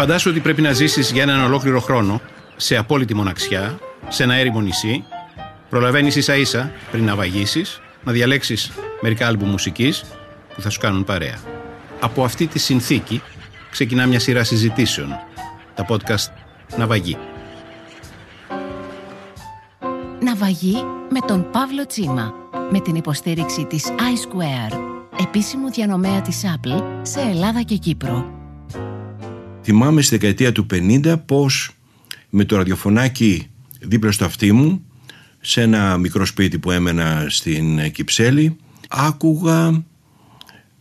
Φαντάσου ότι πρέπει να ζήσεις για έναν ολόκληρο χρόνο σε απόλυτη μοναξιά, σε ένα έρημο νησί. Προλαβαίνεις ίσα ίσα πριν να βαγίσεις, να διαλέξεις μερικά άλμπου μουσικής που θα σου κάνουν παρέα. Από αυτή τη συνθήκη ξεκινά μια σειρά συζητήσεων. Τα podcast Ναυαγή. Ναυαγή με τον Παύλο Τσίμα. Με την υποστήριξη της iSquare, επίσημου διανομέα της Apple σε Ελλάδα και Κύπρο. Θυμάμαι στη δεκαετία του 50 πως με το ραδιοφωνάκι δίπλα στο αυτί μου σε ένα μικρό σπίτι που έμενα στην Κυψέλη άκουγα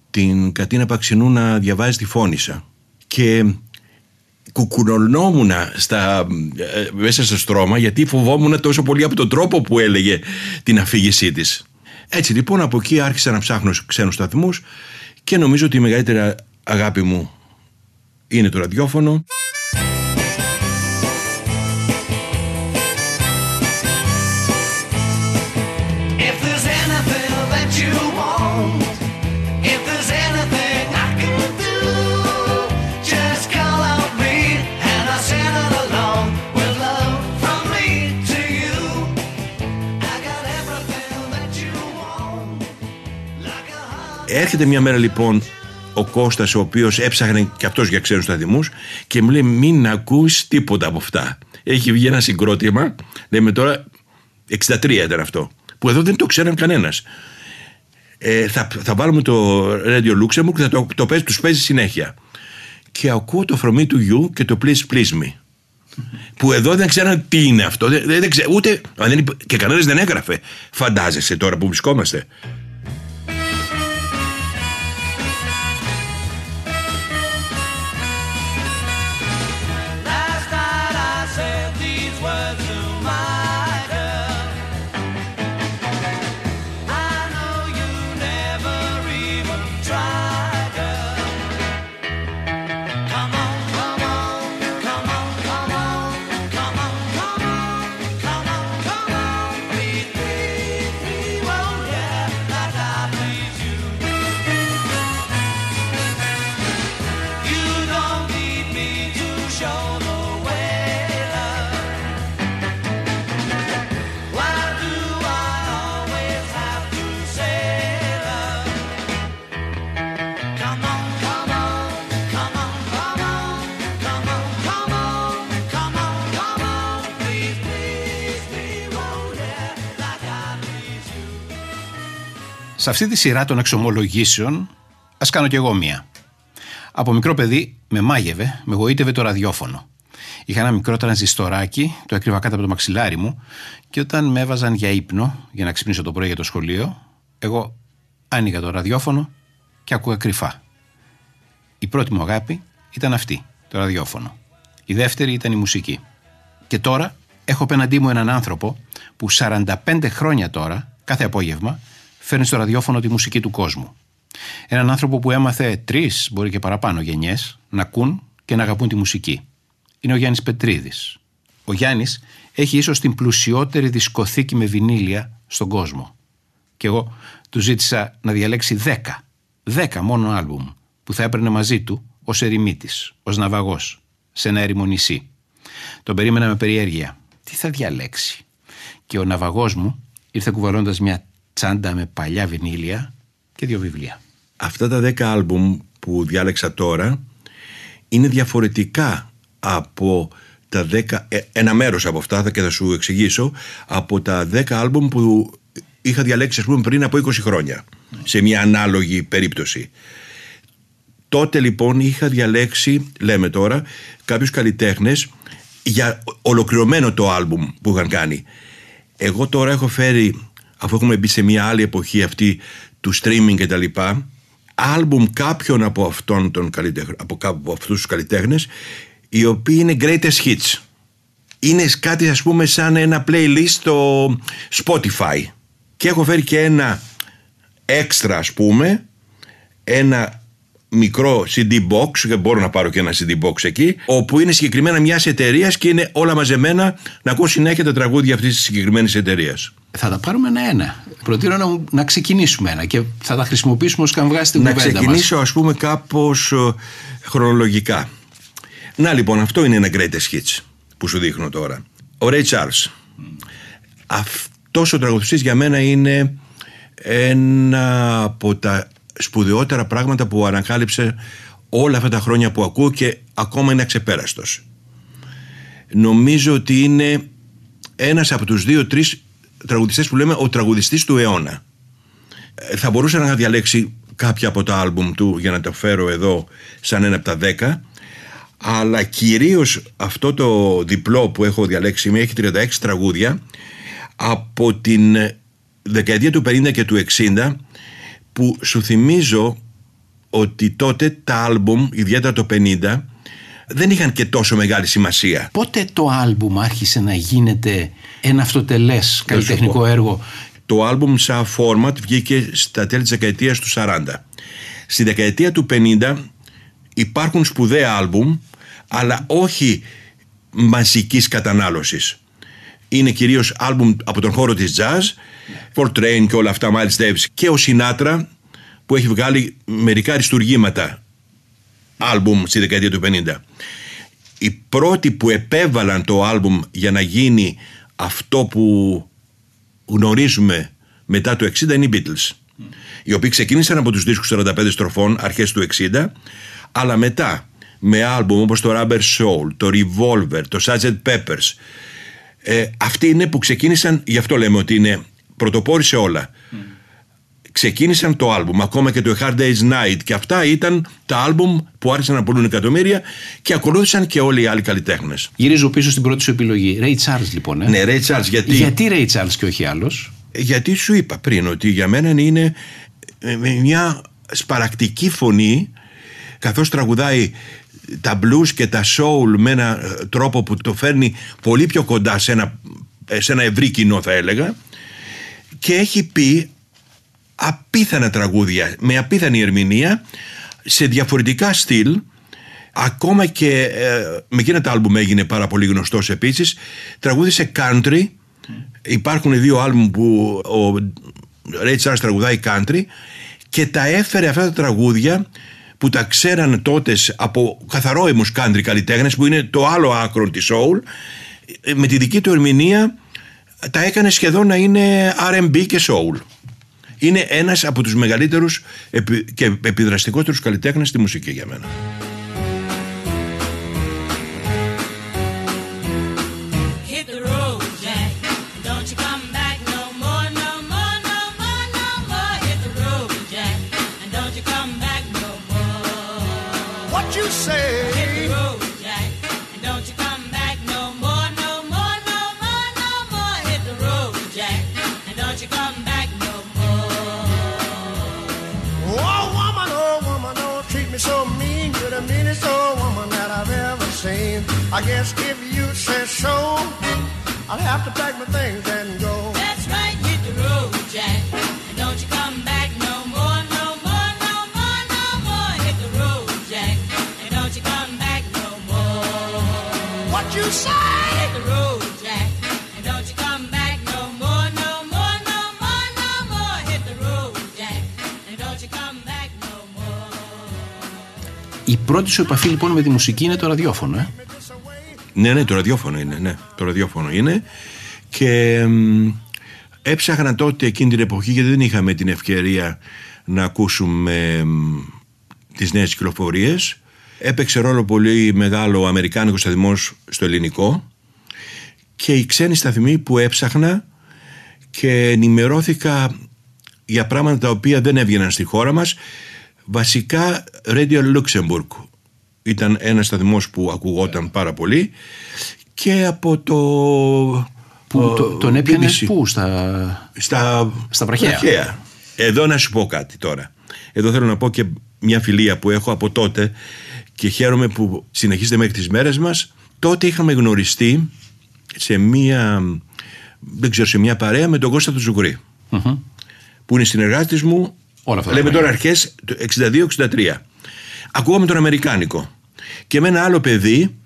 την Κατίνα Παξινού να διαβάζει τη φώνησα και κουκουρωνόμουν στα, ε, μέσα στο στρώμα γιατί φοβόμουν τόσο πολύ από τον τρόπο που έλεγε την αφήγησή της. Έτσι λοιπόν από εκεί άρχισα να ψάχνω ξένους σταθμούς και νομίζω ότι η μεγαλύτερη αγάπη μου είναι το ραδιόφωνο. Έρχεται μια μέρα λοιπόν ο Κώστας ο οποίος έψαχνε και αυτός για ξένους σταθμούς και μου λέει μην ακούσει τίποτα από αυτά. Έχει βγει ένα συγκρότημα, λέμε τώρα 63 ήταν αυτό, που εδώ δεν το ξέραν κανένας. Ε, θα, θα βάλουμε το Radio Luxembourg και θα το, το παίζει, τους παίζει συνέχεια. Και ακούω το φρομί του γιου και το Please Please Me. Που εδώ δεν ξέραν τι είναι αυτό. Δεν, δεν, δεν ούτε, και κανένας δεν έγραφε. Φαντάζεσαι τώρα που βρισκόμαστε. Σε αυτή τη σειρά των εξομολογήσεων, ας κάνω κι εγώ μία. Από μικρό παιδί με μάγευε, με γοήτευε το ραδιόφωνο. Είχα ένα μικρό τρανζιστοράκι, το έκρυβα κάτω από το μαξιλάρι μου και όταν με έβαζαν για ύπνο, για να ξυπνήσω το πρωί για το σχολείο, εγώ άνοιγα το ραδιόφωνο και ακούγα κρυφά. Η πρώτη μου αγάπη ήταν αυτή, το ραδιόφωνο. Η δεύτερη ήταν η μουσική. Και τώρα έχω απέναντί μου έναν άνθρωπο που 45 χρόνια τώρα, κάθε απόγευμα, φέρνει στο ραδιόφωνο τη μουσική του κόσμου. Έναν άνθρωπο που έμαθε τρεις, μπορεί και παραπάνω γενιές, να ακούν και να αγαπούν τη μουσική. Είναι ο Γιάννης Πετρίδης. Ο Γιάννης έχει ίσως την πλουσιότερη δισκοθήκη με βινίλια στον κόσμο. Και εγώ του ζήτησα να διαλέξει δέκα, δέκα μόνο άλμπουμ που θα έπαιρνε μαζί του ως ερημίτης, ως ναυαγός, σε ένα έρημο νησί. Τον περίμενα με περιέργεια. Τι θα διαλέξει; Και ο ναυαγός μου ήρθε κουβαλώντας μια τσάντα με παλιά βινίλια και δύο βιβλία. Αυτά τα δέκα άλμπουμ που διάλεξα τώρα είναι διαφορετικά από τα δέκα, ε, ένα μέρος από αυτά και θα σου εξηγήσω από τα δέκα άλμπουμ που είχα διαλέξει ας πούμε πριν από 20 χρόνια σε μια ανάλογη περίπτωση. Τότε λοιπόν είχα διαλέξει, λέμε τώρα, κάποιους καλλιτέχνες για ολοκληρωμένο το άλμπουμ που είχαν κάνει. Εγώ τώρα έχω φέρει αφού έχουμε μπει σε μια άλλη εποχή αυτή του streaming και τα λοιπά, άλμπουμ κάποιον από, αυτόν τον από, από αυτούς τους καλλιτέχνες οι οποίοι είναι greatest hits. Είναι κάτι ας πούμε σαν ένα playlist στο Spotify και έχω φέρει και ένα έξτρα ας πούμε ένα μικρό CD box, δεν μπορώ να πάρω και ένα CD box εκεί, όπου είναι συγκεκριμένα μιας εταιρείας και είναι όλα μαζεμένα να ακούω συνέχεια τα τραγούδια αυτής της συγκεκριμένης εταιρείας. Θα τα πάρουμε ένα-ένα. Προτείνω να, να ξεκινήσουμε ένα και θα τα χρησιμοποιήσουμε ως καν βγάζει την Να ξεκινήσω, ας πούμε, κάπως ε, χρονολογικά. Να λοιπόν, αυτό είναι ένα greatest hits που σου δείχνω τώρα. Ο Ray Charles. Αυτός ο τραγουδιστής για μένα είναι ένα από τα σπουδαιότερα πράγματα που ανακάλυψε όλα αυτά τα χρόνια που ακούω και ακόμα είναι αξεπέραστος. Νομίζω ότι είναι ένας από τους δύο-τρεις τραγουδιστές που λέμε ο τραγουδιστής του αιώνα. Ε, θα μπορούσα να διαλέξει κάποια από τα άλμπουμ του για να το φέρω εδώ σαν ένα από τα δέκα αλλά κυρίως αυτό το διπλό που έχω διαλέξει έχει 36 τραγούδια από την δεκαετία του 50 και του 60 που σου θυμίζω ότι τότε τα άλμπουμ, ιδιαίτερα το 50 δεν είχαν και τόσο μεγάλη σημασία. Πότε το άλμπουμ άρχισε να γίνεται ένα αυτοτελές καλλιτεχνικό έργο; Το άλμπουμ σαν format βγήκε στα τέλη της δεκαετίας του 40. Στη δεκαετία του 50 υπάρχουν σπουδαία άλμπουμ αλλά όχι μαζικής κατανάλωσης. Είναι κυρίως άλμπουμ από τον χώρο της jazz, Train και όλα αυτά, Miles Davis και ο Sinatra που έχει βγάλει μερικά αριστουργήματα άλμπουμ στη δεκαετία του 50. Οι πρώτοι που επέβαλαν το άλμπουμ για να γίνει αυτό που γνωρίζουμε μετά το 60 είναι οι Beatles. Οι οποίοι ξεκίνησαν από τους δίσκους 45 στροφών αρχές του 60 αλλά μετά με άλμπουμ όπως το Rubber Soul, το Revolver, το Sgt. Peppers ε, αυτοί είναι που ξεκίνησαν, γι' αυτό λέμε ότι είναι πρωτοπόροι σε όλα. Ξεκίνησαν το άλμπουμ, ακόμα και το A Hard Day's Night και αυτά ήταν τα άλμπουμ που άρχισαν να πουλούν εκατομμύρια και ακολούθησαν και όλοι οι άλλοι καλλιτέχνες. Γυρίζω πίσω στην πρώτη σου επιλογή. Ray Charles λοιπόν. Ε; Ναι, Ray Charles γιατί. Γιατί Ray Charles και όχι άλλος; Γιατί σου είπα πριν ότι για μένα είναι ε, μια σπαρακτική φωνή καθώς τραγουδάει τα blues και τα soul με ένα ε, τρόπο που το φέρνει πολύ πιο κοντά σε ένα, ε, σε ένα ευρύ κοινό θα έλεγα και έχει πει απίθανα τραγούδια με απίθανη ερμηνεία σε διαφορετικά στυλ ακόμα και ε, με εκείνα τα άλμπουμ έγινε πάρα πολύ γνωστός επίσης τραγούδισε country. Υπάρχουν δύο άλμπουμ που ο Ray Charles τραγουδάει country και τα έφερε αυτά τα τραγούδια που τα ξέρανε τότε από καθαρό country καλλιτέχνες που είναι το άλλο άκρο της soul με τη δική του ερμηνεία τα έκανε σχεδόν να είναι R&B και soul. Είναι ένας από τους μεγαλύτερους και επιδραστικότερους καλλιτέχνες στη μουσική για μένα. I guess if you say so, I'll have to pack my things and go. That's right, hit the road, Jack. And don't you come back no more, no more, no more, no more. Hit the road, Jack. And don't you come back no more. What you say? Hit the road, Jack. And don't you come back no more, no more, no more, no more. Hit the road, Jack. And don't you come back no more. Η πρώτη σου επαφή λοιπόν με τη μουσική είναι το ραδιόφωνο, ε? Ναι, ναι, το ραδιόφωνο είναι. Ναι, το ραδιόφωνο είναι. Και έψαχνα τότε εκείνη την εποχή γιατί δεν είχαμε την ευκαιρία να ακούσουμε τις νέες κυκλοφορίες. Έπαιξε ρόλο πολύ μεγάλο ο Αμερικάνικος σταθμός στο ελληνικό και η ξένη σταθμή που έψαχνα και ενημερώθηκα για πράγματα τα οποία δεν έβγαιναν στη χώρα μας βασικά Radio Luxembourg ήταν ένας σταθμός που ακουγόταν πάρα πολύ και από το... Που, το, τον έπιανε πού, στα, στα, στα βραχαία. Εδώ να σου πω κάτι τώρα. Εδώ θέλω να πω και μια φιλία που έχω από τότε και χαίρομαι που συνεχίζεται μέχρι τις μέρες μας. Τότε είχαμε γνωριστεί σε μια, δεν ξέρω, σε μια παρέα με τον Κώστα του ζουγκρη που είναι συνεργάτης μου Όλα αυτά λέμε τώρα αρχές 62-63 ακούγαμε τον Αμερικάνικο και με ένα άλλο παιδί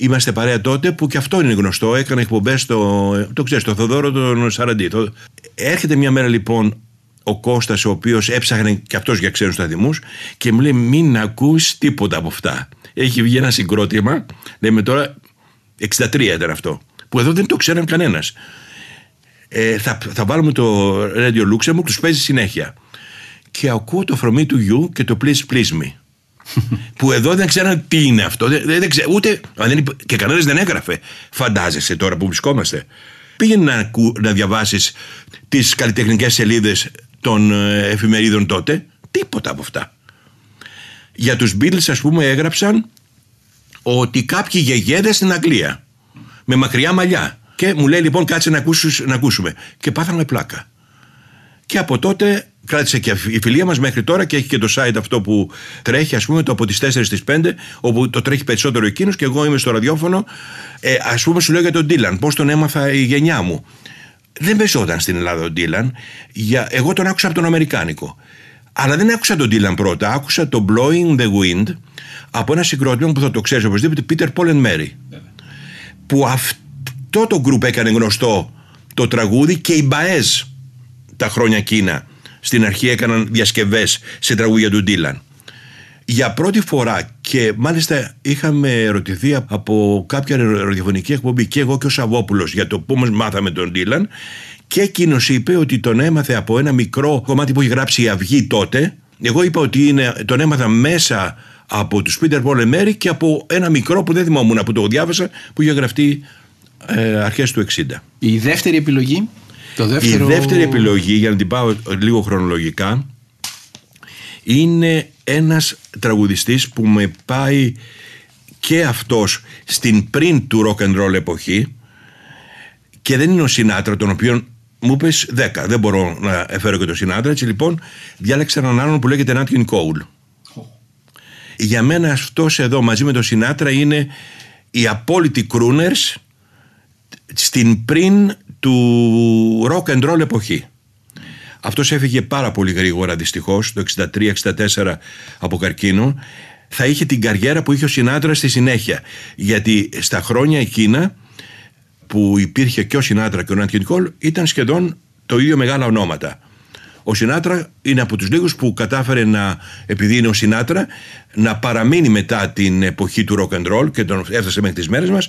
Είμαστε παρέα τότε που και αυτό είναι γνωστό. Έκανε εκπομπές στο. Το ξέρεις, το Θοδόρο τον Σαραντί. Έρχεται μια μέρα λοιπόν ο Κώστας ο οποίος έψαχνε και αυτός για ξένους σταθμούς και μου λέει μην ακούς τίποτα από αυτά. Έχει βγει ένα συγκρότημα, λέμε τώρα 63 ήταν αυτό, που εδώ δεν το ξέραν κανένας. Ε, θα, θα βάλουμε το Radio Luxembourg, τους παίζει συνέχεια. Και ακούω το φρομί του γιου και το Please Please Me. Που εδώ δεν ξέραν τι είναι αυτό. Δεν, δεν ξέ, ούτε, δεν, και κανένας δεν έγραφε. Φαντάζεσαι τώρα που βρισκόμαστε. Πήγαινε να, να διαβάσεις τις καλλιτεχνικές σελίδες των ε, εφημερίδων τότε. Τίποτα από αυτά. Για τους Beatles ας πούμε έγραψαν ότι κάποιοι γεγέδες στην Αγγλία με μακριά μαλλιά. Και μου λέει λοιπόν κάτσε να, ακούσους, να ακούσουμε. Και πάθαμε πλάκα. Και από τότε κράτησε και η φιλία μας μέχρι τώρα και έχει και το site αυτό που τρέχει, ας πούμε, το από τις 4 στις 5, όπου το τρέχει περισσότερο εκείνος και εγώ είμαι στο ραδιόφωνο. Ε, ας πούμε, σου λέω για τον Ντίλαν, πώς τον έμαθα η γενιά μου. Δεν παίζονταν στην Ελλάδα ο Ντίλαν. Για... Εγώ τον άκουσα από τον Αμερικάνικο. Αλλά δεν άκουσα τον Ντίλαν πρώτα. Άκουσα το Blowing the Wind από ένα συγκρότημα που θα το ξέρεις οπωσδήποτε, Peter Paul and Mary. Που αυτό το γκρουπ έκανε γνωστό το τραγούδι και οι Μπαέζ τα χρόνια εκείνα στην αρχή έκαναν διασκευές σε τραγούδια του Ντίλαν. Για πρώτη φορά και μάλιστα είχαμε ερωτηθεί από κάποια ραδιοφωνική εκπομπή και εγώ και ο Σαββόπουλος για το που μας μάθαμε τον Ντίλαν και εκείνος είπε ότι τον έμαθε από ένα μικρό κομμάτι που είχε γράψει η Αυγή τότε. Εγώ είπα ότι είναι, τον έμαθα μέσα από τους Πίτερ Πόλε Μέρι και από ένα μικρό που δεν θυμόμουν που το διάβασα που είχε γραφτεί ε, αρχές του 60. Η δεύτερη επιλογή η δεύτερη επιλογή, για να την πάω λίγο χρονολογικά, είναι ένας τραγουδιστής που με πάει και αυτός στην πριν του rock and roll εποχή και δεν είναι ο Σινάτρα τον οποίο μου είπε 10, δεν μπορώ να εφέρω και τον Σινάτρα έτσι λοιπόν διάλεξα έναν άλλον που λέγεται Nat King Cole. Για μένα αυτός εδώ μαζί με τον Σινάτρα είναι οι απόλυτοι crooners στην πριν του rock and roll εποχή. Αυτός έφυγε πάρα πολύ γρήγορα δυστυχώς το 63-64 από καρκίνο. Θα είχε την καριέρα που είχε ο Σινάτρα στη συνέχεια. Γιατί στα χρόνια εκείνα που υπήρχε και ο Σινάτρα και ο Νάντ Κόλ ήταν σχεδόν το ίδιο μεγάλα ονόματα. Ο Σινάτρα είναι από τους λίγους που κατάφερε να, επειδή είναι ο Σινάτρα, να παραμείνει μετά την εποχή του rock and roll και τον έφτασε μέχρι τις μέρες μας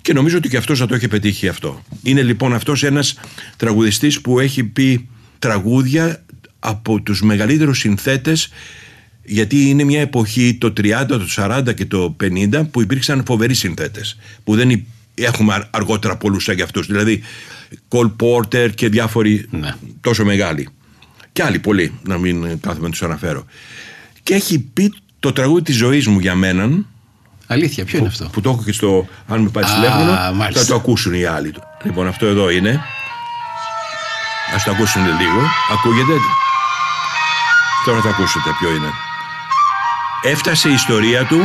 και νομίζω ότι και αυτός θα το έχει πετύχει αυτό. Είναι λοιπόν αυτός ένας τραγουδιστής που έχει πει τραγούδια από τους μεγαλύτερους συνθέτες γιατί είναι μια εποχή το 30, το 40 και το 50 που υπήρξαν φοβεροί συνθέτες που δεν έχουμε αργότερα πολλούς σαν αυτούς δηλαδή Cole Porter και διάφοροι ναι. τόσο μεγάλοι και άλλοι πολλοί, να μην κάθομαι να τους αναφέρω. Και έχει πει το τραγούδι της ζωής μου για μένα. Αλήθεια, ποιο είναι αυτό; Που το έχω και στο. Αν με πάρεις τηλέφωνο, θα το ακούσουν οι άλλοι. Λοιπόν, αυτό εδώ είναι. Α το ακούσουν λίγο. Ακούγεται; Τώρα θα ακούσετε ποιο είναι. Έφτασε η ιστορία του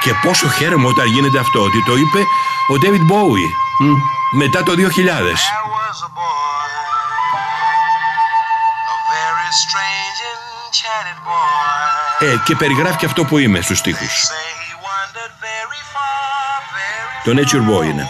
και πόσο χαίρομαι όταν γίνεται αυτό. Ότι το είπε ο David Bowie μετά το 2000. Ε, και περιγράφει και αυτό που είμαι στους στίχους. Το Nature Boy είναι.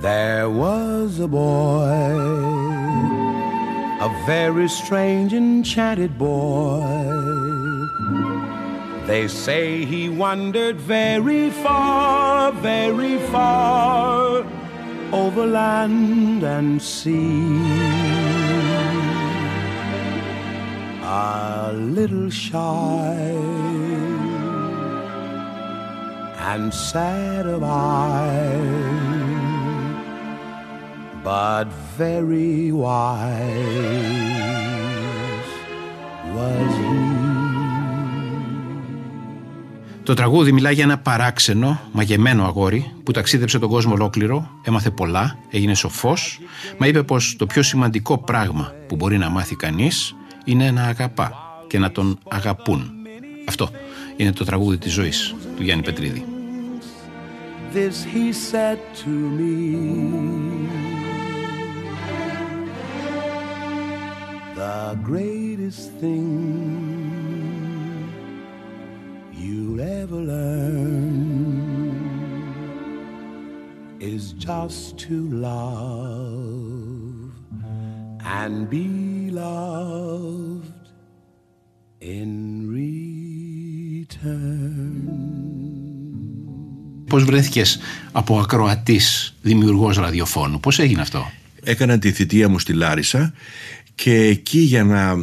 There was a boy, a very strange, enchanted boy. They say he wandered very far, very far over land and sea. A little shy and sad of eye but very wise was he. Το τραγούδι μιλάει για ένα παράξενο, μαγεμένο αγόρι που ταξίδεψε τον κόσμο ολόκληρο, έμαθε πολλά, έγινε σοφός, μα είπε πως το πιο σημαντικό πράγμα που μπορεί να μάθει κανείς είναι να αγαπά και να τον αγαπούν. Αυτό είναι το τραγούδι της ζωής του Γιάννη Πετρίδη. This he said to me the greatest thing you'll ever learn is just to love and be loved in return. Πώς βρέθηκες από ακροατής δημιουργός ραδιοφώνου, πώς έγινε αυτό; Έκανα τη θητεία μου στη Λάρισα και εκεί για να,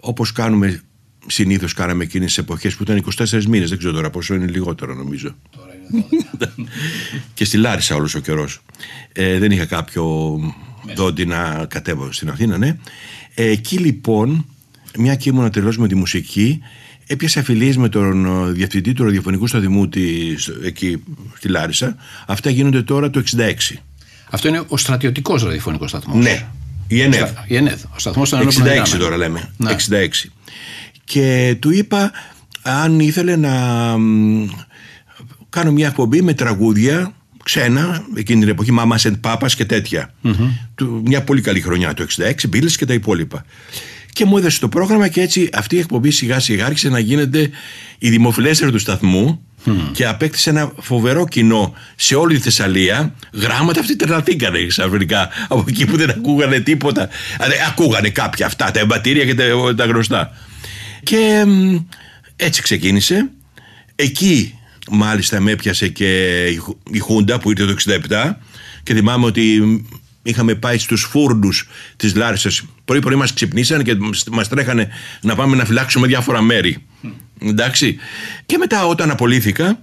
όπως κάνουμε συνήθως κάναμε εκείνες τις εποχές που ήταν 24 μήνες, δεν ξέρω τώρα πόσο είναι λιγότερο νομίζω. και στη Λάρισα όλος ο καιρός. Ε, δεν είχα κάποιο δόντι να κατέβω στην Αθήνα, ναι. Ε, εκεί λοιπόν, μια και ήμουν τελώς με τη μουσική, έπιασα φιλίες με τον ε, διευθυντή του ραδιοφωνικού σταθμού της, εκεί στη Λάρισα. Αυτά γίνονται τώρα το 66. Αυτό είναι ο στρατιωτικός ραδιοφωνικός σταθμός. Ναι, η ΕΝΕΒ. Η ΕΝΕΔ, ο σταθμός των 66 Ενόπλων Δυνάμεων. τώρα λέμε. Ναι. 66. Και του είπα αν ήθελε να μ, κάνω μια εκπομπή με τραγούδια ξένα, εκείνη την εποχή Μάμας Σεντ Πάπας και τέτοια. Του, μια πολύ καλή χρονιά το 66, Beatles και τα υπόλοιπα. Και μου έδωσε το πρόγραμμα και έτσι αυτή η εκπομπή σιγά σιγά άρχισε να γίνεται η δημοφιλέστερη του σταθμού και απέκτησε ένα φοβερό κοινό σε όλη τη Θεσσαλία. Γράμματα αυτοί τρελαθήκανε ξαφνικά από εκεί που δεν ακούγανε τίποτα. Α, δεν ακούγανε κάποια αυτά, τα εμπατήρια και τα, τα γνωστά. Και μ, έτσι ξεκίνησε. Εκεί μάλιστα με έπιασε και η, Χου- η Χούντα που ήρθε το 67 και θυμάμαι ότι είχαμε πάει στους φούρνους της Λάρισας πρωί πρωί μας ξυπνήσανε και μας- μας τρέχανε να πάμε να φυλάξουμε διάφορα μέρη εντάξει και μετά όταν απολύθηκα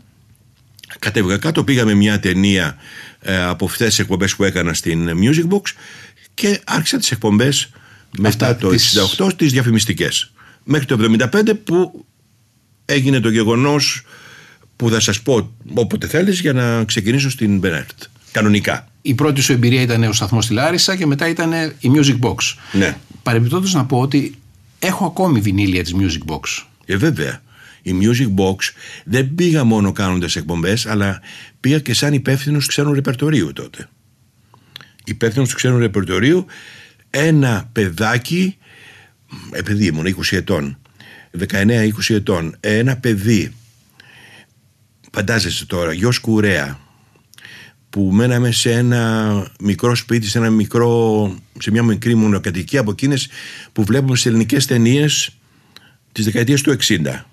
κατέβηκα κάτω πήγαμε μια ταινία ε, από αυτές τις εκπομπές που έκανα στην Music Box και άρχισα τις εκπομπές μετά Αυτά το τις- 68 τις διαφημιστικές μέχρι το 75 που έγινε το γεγονός που θα σας πω όποτε θέλεις για να ξεκινήσω στην Μπενέρτ. Κανονικά. Η πρώτη σου εμπειρία ήταν ο σταθμός στη Λάρισα και μετά ήταν η Music Box. Ναι. Παρεμπιπτόντως να πω ότι έχω ακόμη βινίλια της Music Box. Ε, βέβαια. Η Music Box δεν πήγα μόνο κάνοντας εκπομπές, αλλά πήγα και σαν υπεύθυνος του ξένου ρεπερτορίου τότε. Υπεύθυνος του ξένου ρεπερτορίου, ένα παιδάκι, ε, παιδί ήμουν 20 ετών, 19-20 ετών, ένα παιδί, φαντάζεσαι τώρα, γιος Κουρέα, που μέναμε σε ένα μικρό σπίτι, σε, ένα μικρό, σε μια μικρή μονοκατοικία από εκείνες που βλέπουμε σε ελληνικές ταινίες της δεκαετίας του 60.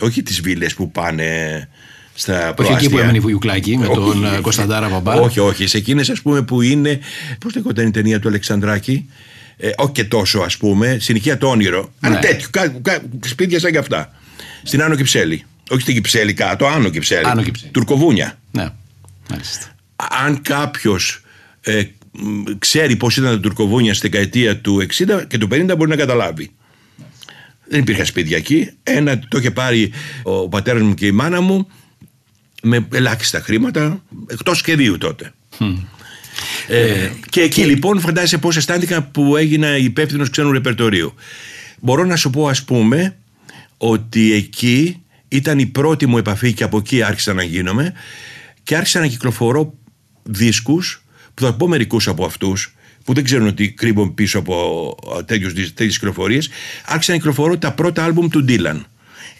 Όχι τις βίλες που πάνε στα Όχι εκεί προάστια. που έμενε η Βουγιουκλάκη με τον Όχι. ε, Κωνσταντάρα Μπαμπά. Όχι, όχι. Σε εκείνες ας πούμε που είναι. Πώς λέγονταν η ταινία του Αλεξανδράκη; Ε, όχι και τόσο ας πούμε. Συνοικία το όνειρο. Αλλά Ναι. τέτοιο. Κα, κα, σπίτια σαν και αυτά. Στην Άνω Κυψέλη. Όχι στην Κυψέλη κάτω, Άνω Κυψέλη. Άνω Κυψέλη. Τουρκοβούνια. Ναι, μάλιστα. Αν κάποιος ε, μ, ξέρει πώς ήταν τα τουρκοβούνια στη δεκαετία του 60 και του 50 μπορεί να καταλάβει. Δεν υπήρχαν σπίτια εκεί. Ένα το είχε πάρει ο πατέρας μου και η μάνα μου με ελάχιστα χρήματα, εκτός σχεδίου τότε. Ε, και εκεί λοιπόν φαντάζεσαι πώς αισθάνθηκα που έγινα υπεύθυνος ξένου ρεπερτορίου. Μπορώ να σου πω ας πούμε ότι εκεί ήταν η πρώτη μου επαφή και από εκεί άρχισα να γίνομαι και άρχισα να κυκλοφορώ δίσκους που θα πω μερικούς από αυτούς που δεν ξέρουν ότι κρύβουν πίσω από τέτοιους, τέτοιες κυκλοφορίες άρχισα να κυκλοφορώ τα πρώτα άλμπουμ του Ντίλαν.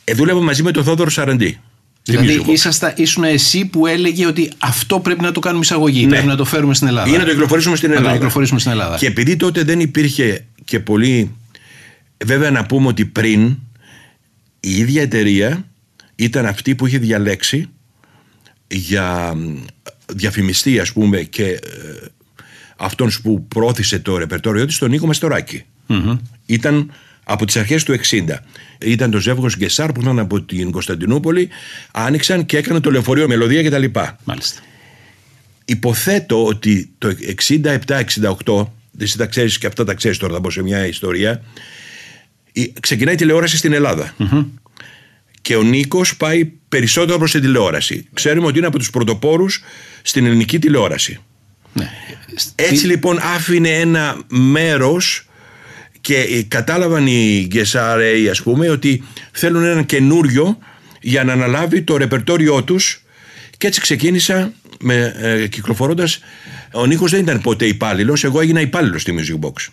Ε, δούλευα μαζί με τον Θόδωρο Σαραντή. στη Δηλαδή Music Box. ήσαστα, ήσουν εσύ που έλεγε ότι αυτό πρέπει να το κάνουμε εισαγωγή, πρέπει να το φέρουμε στην Ελλάδα. Ή να το κυκλοφορήσουμε στην Να το Ελλάδα. κυκλοφορήσουμε στην Ελλάδα. Και επειδή τότε δεν υπήρχε και πολύ. Βέβαια να πούμε ότι πριν η ίδια εταιρεία ήταν αυτή που είχε διαλέξει για μ, διαφημιστή ας πούμε και ε, αυτόν που πρόθεσε το ρεπερτόριό της τον Νίκο Μαστοράκη. Ήταν από τις αρχές του 60. Ήταν το ζεύγος Γκεσάρ που ήταν από την Κωνσταντινούπολη άνοιξαν και έκαναν το λεωφορείο μελωδία κτλ. Μάλιστα. Υποθέτω ότι το 67-68, εσύ τα ξέρεις και αυτά τα ξέρεις τώρα, θα πω σε μια ιστορία, η- ξεκινάει η τηλεόραση στην ελλαδα Και ο Νίκος πάει περισσότερο προς την τηλεόραση. Ξέρουμε ότι είναι από τους πρωτοπόρους στην ελληνική τηλεόραση. Ναι. Έτσι λοιπόν άφηνε ένα μέρος και ε, κατάλαβαν οι Γκεσάρεοι ας πούμε ότι θέλουν ένα καινούριο για να αναλάβει το ρεπερτόριό τους. Και έτσι ξεκίνησα με, ε, κυκλοφορώντας. Ο Νίκος δεν ήταν ποτέ υπάλληλος, εγώ έγινα υπάλληλος στη Music Box.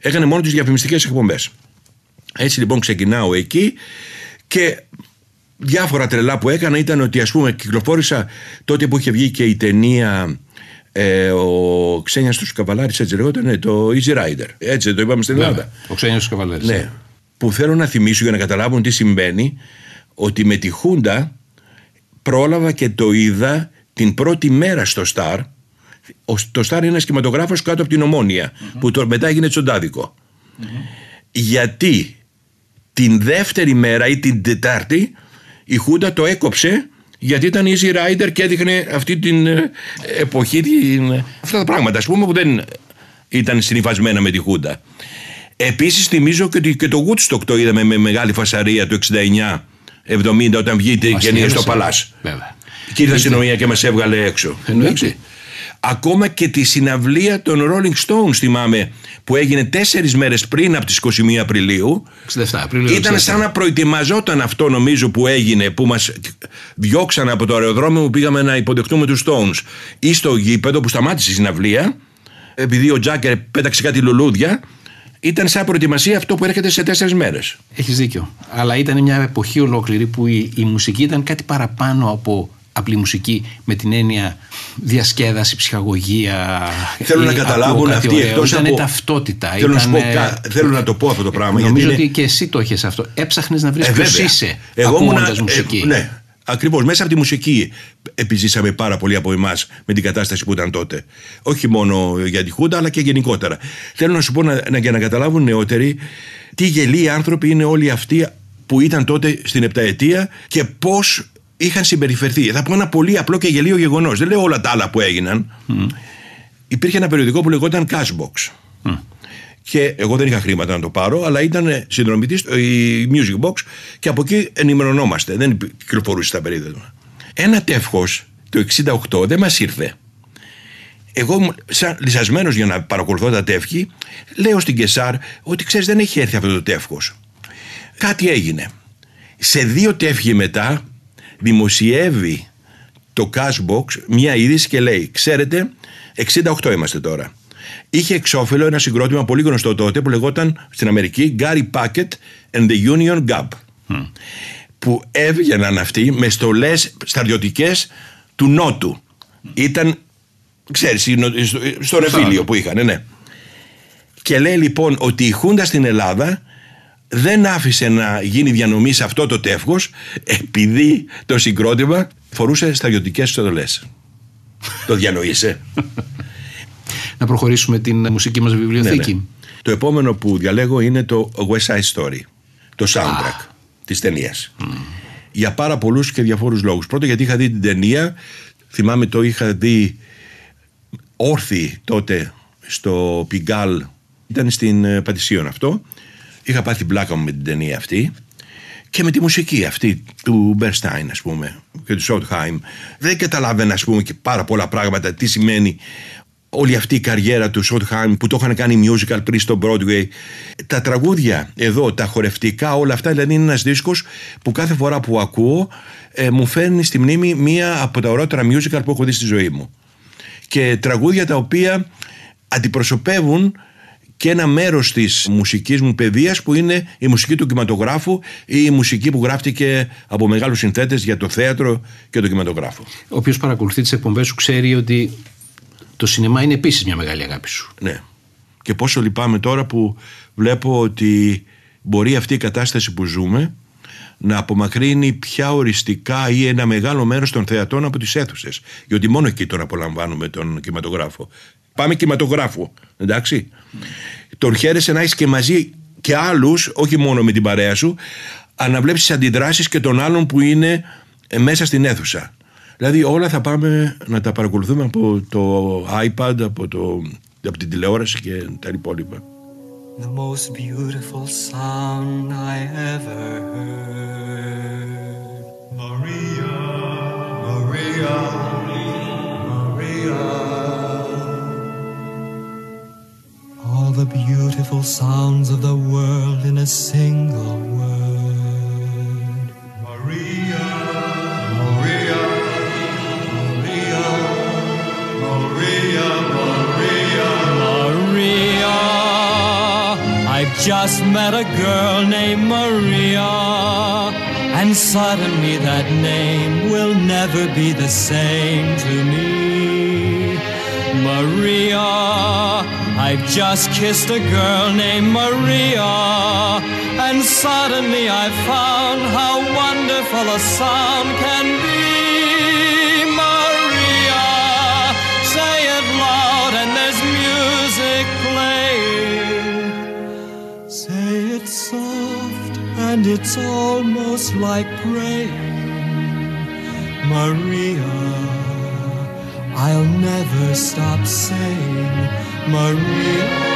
Έκανε μόνο τις διαφημιστικές εκπομπές. Έτσι λοιπόν ξεκινάω εκεί και διάφορα τρελά που έκανα ήταν ότι ας πούμε κυκλοφόρησα τότε που είχε βγει και η ταινία ε, ο Ξένιας τους Καβαλάρης έτσι λέγονταν το Easy Rider έτσι το είπαμε στην Ελλάδα Βέβαια, Ο Ξένιος Καβαλέρης. ναι. Που θέλω να θυμίσω για να καταλάβουν τι συμβαίνει ότι με τη Χούντα πρόλαβα και το είδα την πρώτη μέρα στο Σταρ. Ο- Το Σταρ είναι ένας κινηματογράφος κάτω από την ομονια που το μετά έγινε τσοντάδικο. Γιατί την δεύτερη μέρα ή την Τετάρτη η Χούντα το έκοψε γιατί ήταν Easy Rider και έδειχνε αυτή την ε, εποχή την, αυτά τα πράγματα ας πούμε που δεν ήταν συνυφασμένα με τη Χούντα. Επίσης θυμίζω και, ότι και το Woodstock το είδαμε με μεγάλη φασαρία το 69-70 όταν βγήκε η Μας ταινία στο γέμισε. Παλάς. Βέβαια. Και ήρθε η αστυνομία και μας έβγαλε έξω. Εννοείται. Εντάξει. Ακόμα και τη συναυλία των Rolling Stones θυμάμαι που έγινε τέσσερις μέρες πριν από τις 21 Απριλίου 67 Απρίλιο. ήταν 67. σαν να προετοιμαζόταν αυτό νομίζω που έγινε που μας διώξαν από το αεροδρόμιο που πήγαμε να υποδεχτούμε τους Stones ή στο γήπεδο που σταμάτησε η συναυλία επειδή ο Τζάκερ πέταξε κάτι λουλούδια ήταν σαν προετοιμασία αυτό που έρχεται σε τέσσερις μέρες. Έχεις δίκιο. Αλλά ήταν μια εποχή ολόκληρη που η, η μουσική ήταν κάτι παραπάνω από απλή μουσική με την έννοια διασκέδαση, ψυχαγωγία. Θέλω ή να καταλάβουν ακούω κάτι αυτοί ωραίο. εκτός Ήταν από- ταυτότητα. Θέλω να σου πω ήτανε- κα- θέλω να το πω αυτό το πράγμα, Νομίζω γιατί είναι- ότι και εσύ το έχεις αυτό. Έψαχνες να βρεις Ε, ποιος βέβαια. είσαι Εγώ ήμουνα- ακούγοντας ε, μουσική. ναι, ακριβώς. Μέσα από τη μουσική επιζήσαμε πάρα πολύ από εμάς με την κατάσταση που ήταν τότε. Όχι μόνο για τη Χούντα, αλλά και γενικότερα. Θέλω να σου πω να, να, για να καταλάβουν νεότεροι τι γελοί άνθρωποι είναι όλοι αυτοί που ήταν τότε στην επταετία και πώς είχαν συμπεριφερθεί. Θα πω ένα πολύ απλό και γελίο γεγονός. Δεν λέω όλα τα άλλα που έγιναν. Υπήρχε ένα περιοδικό που λεγόταν Cashbox. Και εγώ δεν είχα χρήματα να το πάρω, αλλά ήταν συνδρομητής η Music Box και από εκεί ενημερωνόμαστε. Δεν κυκλοφορούσε στα περίδελα. Ένα τεύχος το 68 δεν μας ήρθε. Εγώ, μου- σαν λυσασμένος για να παρακολουθώ τα τεύχη, λέω στην Κεσάρ ότι ξέρεις, δεν έχει έρθει αυτό το τεύχος. Κάτι έγινε. Σε δύο τεύχη μετά δημοσιεύει το Cashbox μια είδηση και λέει: Ξέρετε, 68 είμαστε τώρα. Είχε εξώφυλλο ένα συγκρότημα πολύ γνωστό τότε που λεγόταν στην Αμερική Gary Packet and the Union Gap. Που έβγαιναν αυτοί με στολές στρατιωτικές του Νότου. Ήταν, ξέρεις, η νο- στο- στον εφήλιο που είχαν, ναι. Και λέει λοιπόν ότι η Χούντα στην Ελλάδα δεν άφησε να γίνει διανομή σε αυτό το τεύχος επειδή το συγκρότημα φορούσε στρατιωτικές στολές. το διανοείσαι. Να προχωρήσουμε την μουσική μας βιβλιοθήκη. Ναι, ναι. Το επόμενο που διαλέγω είναι το West Side Story. Το soundtrack της ταινίας. Για πάρα πολλούς και διαφόρους λόγους. Πρώτον γιατί είχα δει την ταινία, θυμάμαι το είχα δει όρθι τότε στο Πιγκάλ, ήταν στην ε, Πατησίων αυτό. Είχα πάθει μπλάκα μου με την ταινία αυτή και με τη μουσική αυτή του Μπερστάιν ας πούμε και του Σότχάιμ δεν καταλάβαινα ας πούμε και πάρα πολλά πράγματα τι σημαίνει όλη αυτή η καριέρα του Σότχάιμ που το είχαν κάνει musical πριν στο Broadway. Τα τραγούδια εδώ, τα χορευτικά όλα αυτά δηλαδή είναι ένας δίσκος που κάθε φορά που ακούω ε, μου φέρνει στη μνήμη μία από τα ωραίτερα musical που έχω δει στη ζωή μου. Και τραγούδια τα οποία αντιπροσωπεύουν και ένα μέρος της μουσικής μου παιδείας που είναι η μουσική του κινηματογράφου ή η μουσική που γράφτηκε από μεγάλους συνθέτες για το θέατρο και το κινηματογράφο. Όποιος παρακολουθεί τις εκπομπές σου ξέρει ότι το σινεμά είναι επίσης μια μεγάλη αγάπη σου. Ναι. Και πόσο λυπάμαι τώρα που βλέπω ότι μπορεί αυτή η κατάσταση που ζούμε να απομακρύνει πια οριστικά ή ένα μεγάλο μέρος των θεατών από τις αίθουσες. Γιατί μόνο εκεί τον απολαμβάνουμε τον κινηματογράφο. Πάμε κινηματογράφο, εντάξει. Τον χαίρεσαι να έχεις και μαζί και άλλους, όχι μόνο με την παρέα σου, αλλά να βλέπεις τις αντιδράσεις και των άλλων που είναι ε, μέσα στην αίθουσα. Δηλαδή όλα θα πάμε να τα παρακολουθούμε από το iPad, από, το, από την τηλεόραση και τα υπόλοιπα. The most beautiful sound I ever heard. Maria, Maria, Maria. The beautiful sounds of the world in a single word. Maria, Maria, Maria, Maria, Maria, Maria. I've just met a girl named Maria, and suddenly that name will never be the same to me. Maria, I've just kissed a girl named Maria, and suddenly I found how wonderful a sound can be. Maria, say it loud, and there's music playing. Say it soft, and it's almost like praying. Maria, I'll never stop saying. Maria,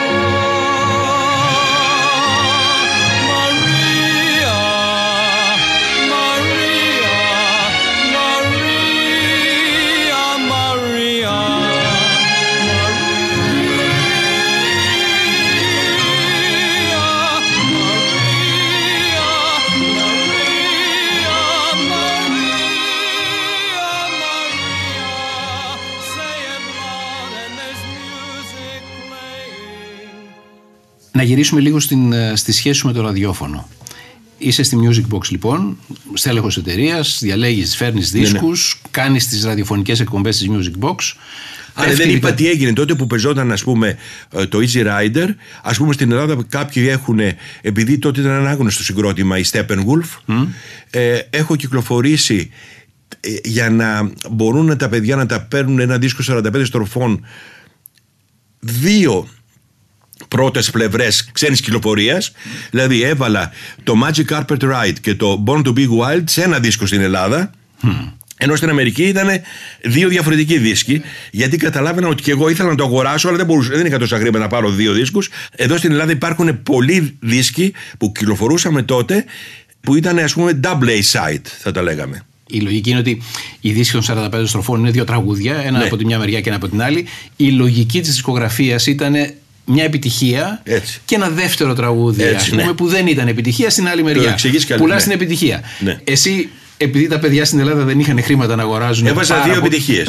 γυρίσουμε λίγο στην, ε, στη σχέση σου με το ραδιόφωνο. Είσαι στη Music Box λοιπόν, στέλεχος εταιρείας, διαλέγεις, φέρνεις δίσκους, κάνεις τις ραδιοφωνικές εκπομπές της Music Box. Άρα δεν είπα τι έγινε τότε που πεζόταν ας πούμε ε, το Easy Rider. Ας πούμε στην Ελλάδα κάποιοι έχουν, επειδή τότε ήταν ένα άγνωστο συγκρότημα η Steppenwolf, ε, έχω κυκλοφορήσει ε, για να μπορούν τα παιδιά να τα παίρνουν ένα δίσκο 45 στροφών δύο πρώτες πλευρές ξένης κυκλοφορίας. Δηλαδή έβαλα το Magic Carpet Ride και το Born to Be Wild σε ένα δίσκο στην Ελλάδα. Ενώ στην Αμερική ήταν δύο διαφορετικοί δίσκοι, γιατί καταλάβαινα ότι και εγώ ήθελα να το αγοράσω, αλλά δεν, μπορούσα, δεν είχα τόσα χρήματα να πάρω δύο δίσκους. Εδώ στην Ελλάδα υπάρχουν πολλοί δίσκοι που κυκλοφορούσαμε τότε, που ήταν ας πούμε double A-side, θα τα λέγαμε. Η λογική είναι ότι οι δίσκοι των 45 στροφών είναι δύο τραγούδια, ένα Ναι. από τη μια μεριά και ένα από την άλλη. Η λογική της δισκογραφίας ήταν μια επιτυχία Έτσι. και ένα δεύτερο τραγούδι Έτσι, ας πούμε, ναι. που δεν ήταν επιτυχία στην άλλη μεριά. εξηγείς καλή- Πουλάς ναι. την επιτυχία. Ναι. Εσύ, επειδή τα παιδιά στην Ελλάδα δεν είχαν χρήματα να αγοράζουν. Έβαζα πάρα δύο πο- επιτυχίες.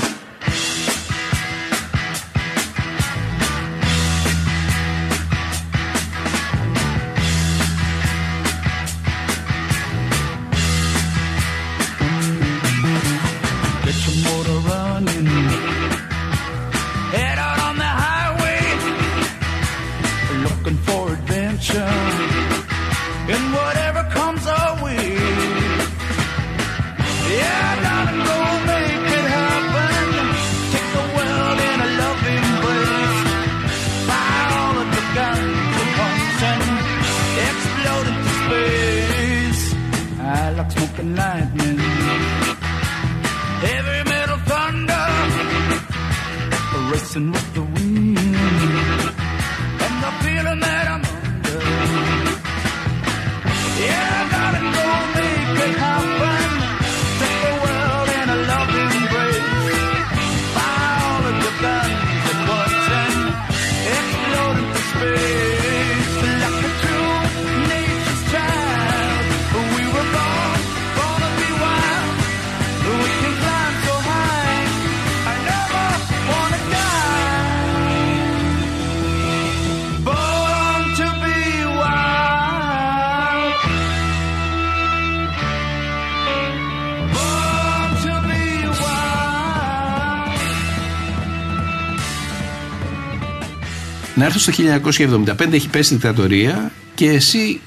Να έρθω στο 1975, έχει πέσει η δικτατορία και εσύ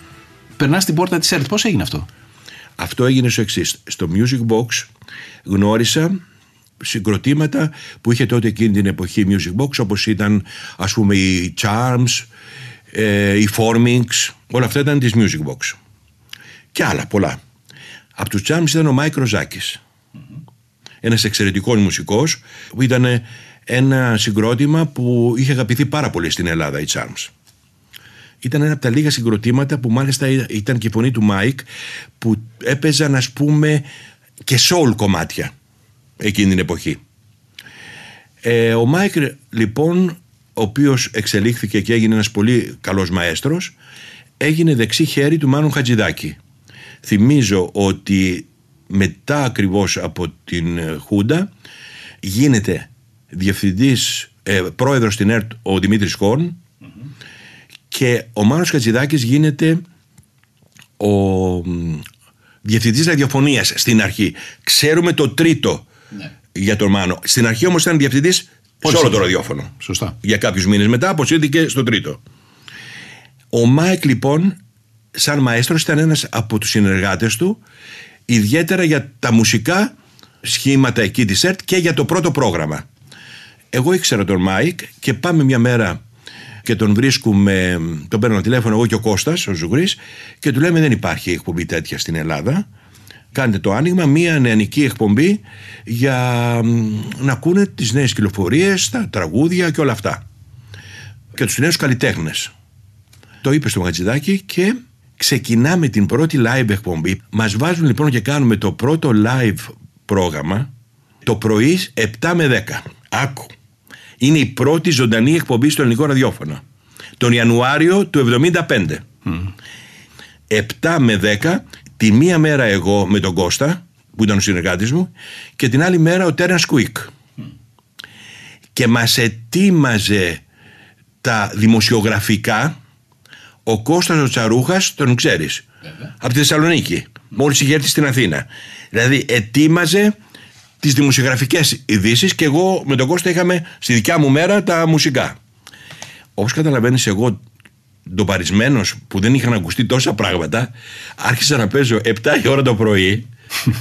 περνάς την πόρτα της ΕΡΤ. Πώς έγινε αυτό; Αυτό έγινε στο εξής. Στο Music Box γνώρισα συγκροτήματα που είχε τότε εκείνη την εποχή Music Box όπως ήταν ας πούμε οι Charms, ε, οι Forminx, όλα αυτά ήταν της Music Box. Και άλλα πολλά. Από τους Charms ήταν ο Μάικ Ροζάκης. Ένας εξαιρετικός μουσικός που ήταν ένα συγκρότημα που είχε αγαπηθεί πάρα πολύ στην Ελλάδα οι Charms. Ήταν ένα από τα λίγα συγκροτήματα που μάλιστα ήταν και η φωνή του Μάικ που έπαιζαν ας πούμε και soul κομμάτια εκείνη την εποχή. Ε, ο Μάικ λοιπόν ο οποίος εξελίχθηκε και έγινε ένας πολύ καλός μαέστρος έγινε δεξί χέρι του Μάνου Χατζηδάκη. Θυμίζω ότι μετά ακριβώς από την ε, Χούντα γίνεται διευθυντής, ε, πρόεδρος στην ΕΡΤ ο Δημήτρης Χόρν και ο Μάνος Χατζηδάκης γίνεται ο μ, διευθυντής ραδιοφωνίας στην αρχή. Ξέρουμε το τρίτο για τον Μάνο. Στην αρχή όμως ήταν διευθυντής σε όλο το σύντομα. ραδιόφωνο. Σωστά. Για κάποιους μήνες μετά αποσύρθηκε στο τρίτο. Ο Μάικ λοιπόν σαν μαέστρος ήταν ένας από τους συνεργάτες του ιδιαίτερα για τα μουσικά σχήματα εκεί της ΕΡΤ και για το πρώτο πρόγραμμα. Εγώ ήξερα τον Μάικ και πάμε μια μέρα και τον βρίσκουμε, τον παίρνω τηλέφωνο εγώ και ο Κώστας, ο Ζουγρής και του λέμε δεν υπάρχει εκπομπή τέτοια στην Ελλάδα. Κάντε το άνοιγμα, μια νεανική εκπομπή για μ, να ακούνε τις νέες κυκλοφορίες, τα τραγούδια και όλα αυτά. Και τους νέους καλλιτέχνες. Το είπε στο Μαγατζηδάκι και ξεκινάμε την πρώτη live εκπομπή. Μας βάζουν λοιπόν και κάνουμε το πρώτο live πρόγραμμα το πρωί 7 με 10. Άκου. Είναι η πρώτη ζωντανή εκπομπή στο ελληνικό ραδιόφωνο. Τον Ιανουάριο του 75. 7 με 10, τη μία μέρα εγώ με τον Κώστα, που ήταν ο συνεργάτης μου, και την άλλη μέρα ο Τέρας Κουίκ. Και μας ετοίμαζε τα δημοσιογραφικά ο Κώστας ο Τσαρούχας, τον ξέρεις, από τη Θεσσαλονίκη, μόλις είχε έρθει στην Αθήνα. Δηλαδή ετοίμαζε τις δημοσιογραφικές ειδήσεις και εγώ με τον Κώστα είχαμε στη δικιά μου μέρα τα μουσικά. Όπως καταλαβαίνεις εγώ ντοπαρισμένος που δεν είχαν ακουστεί τόσα πράγματα άρχισα να παίζω 7 η ώρα το πρωί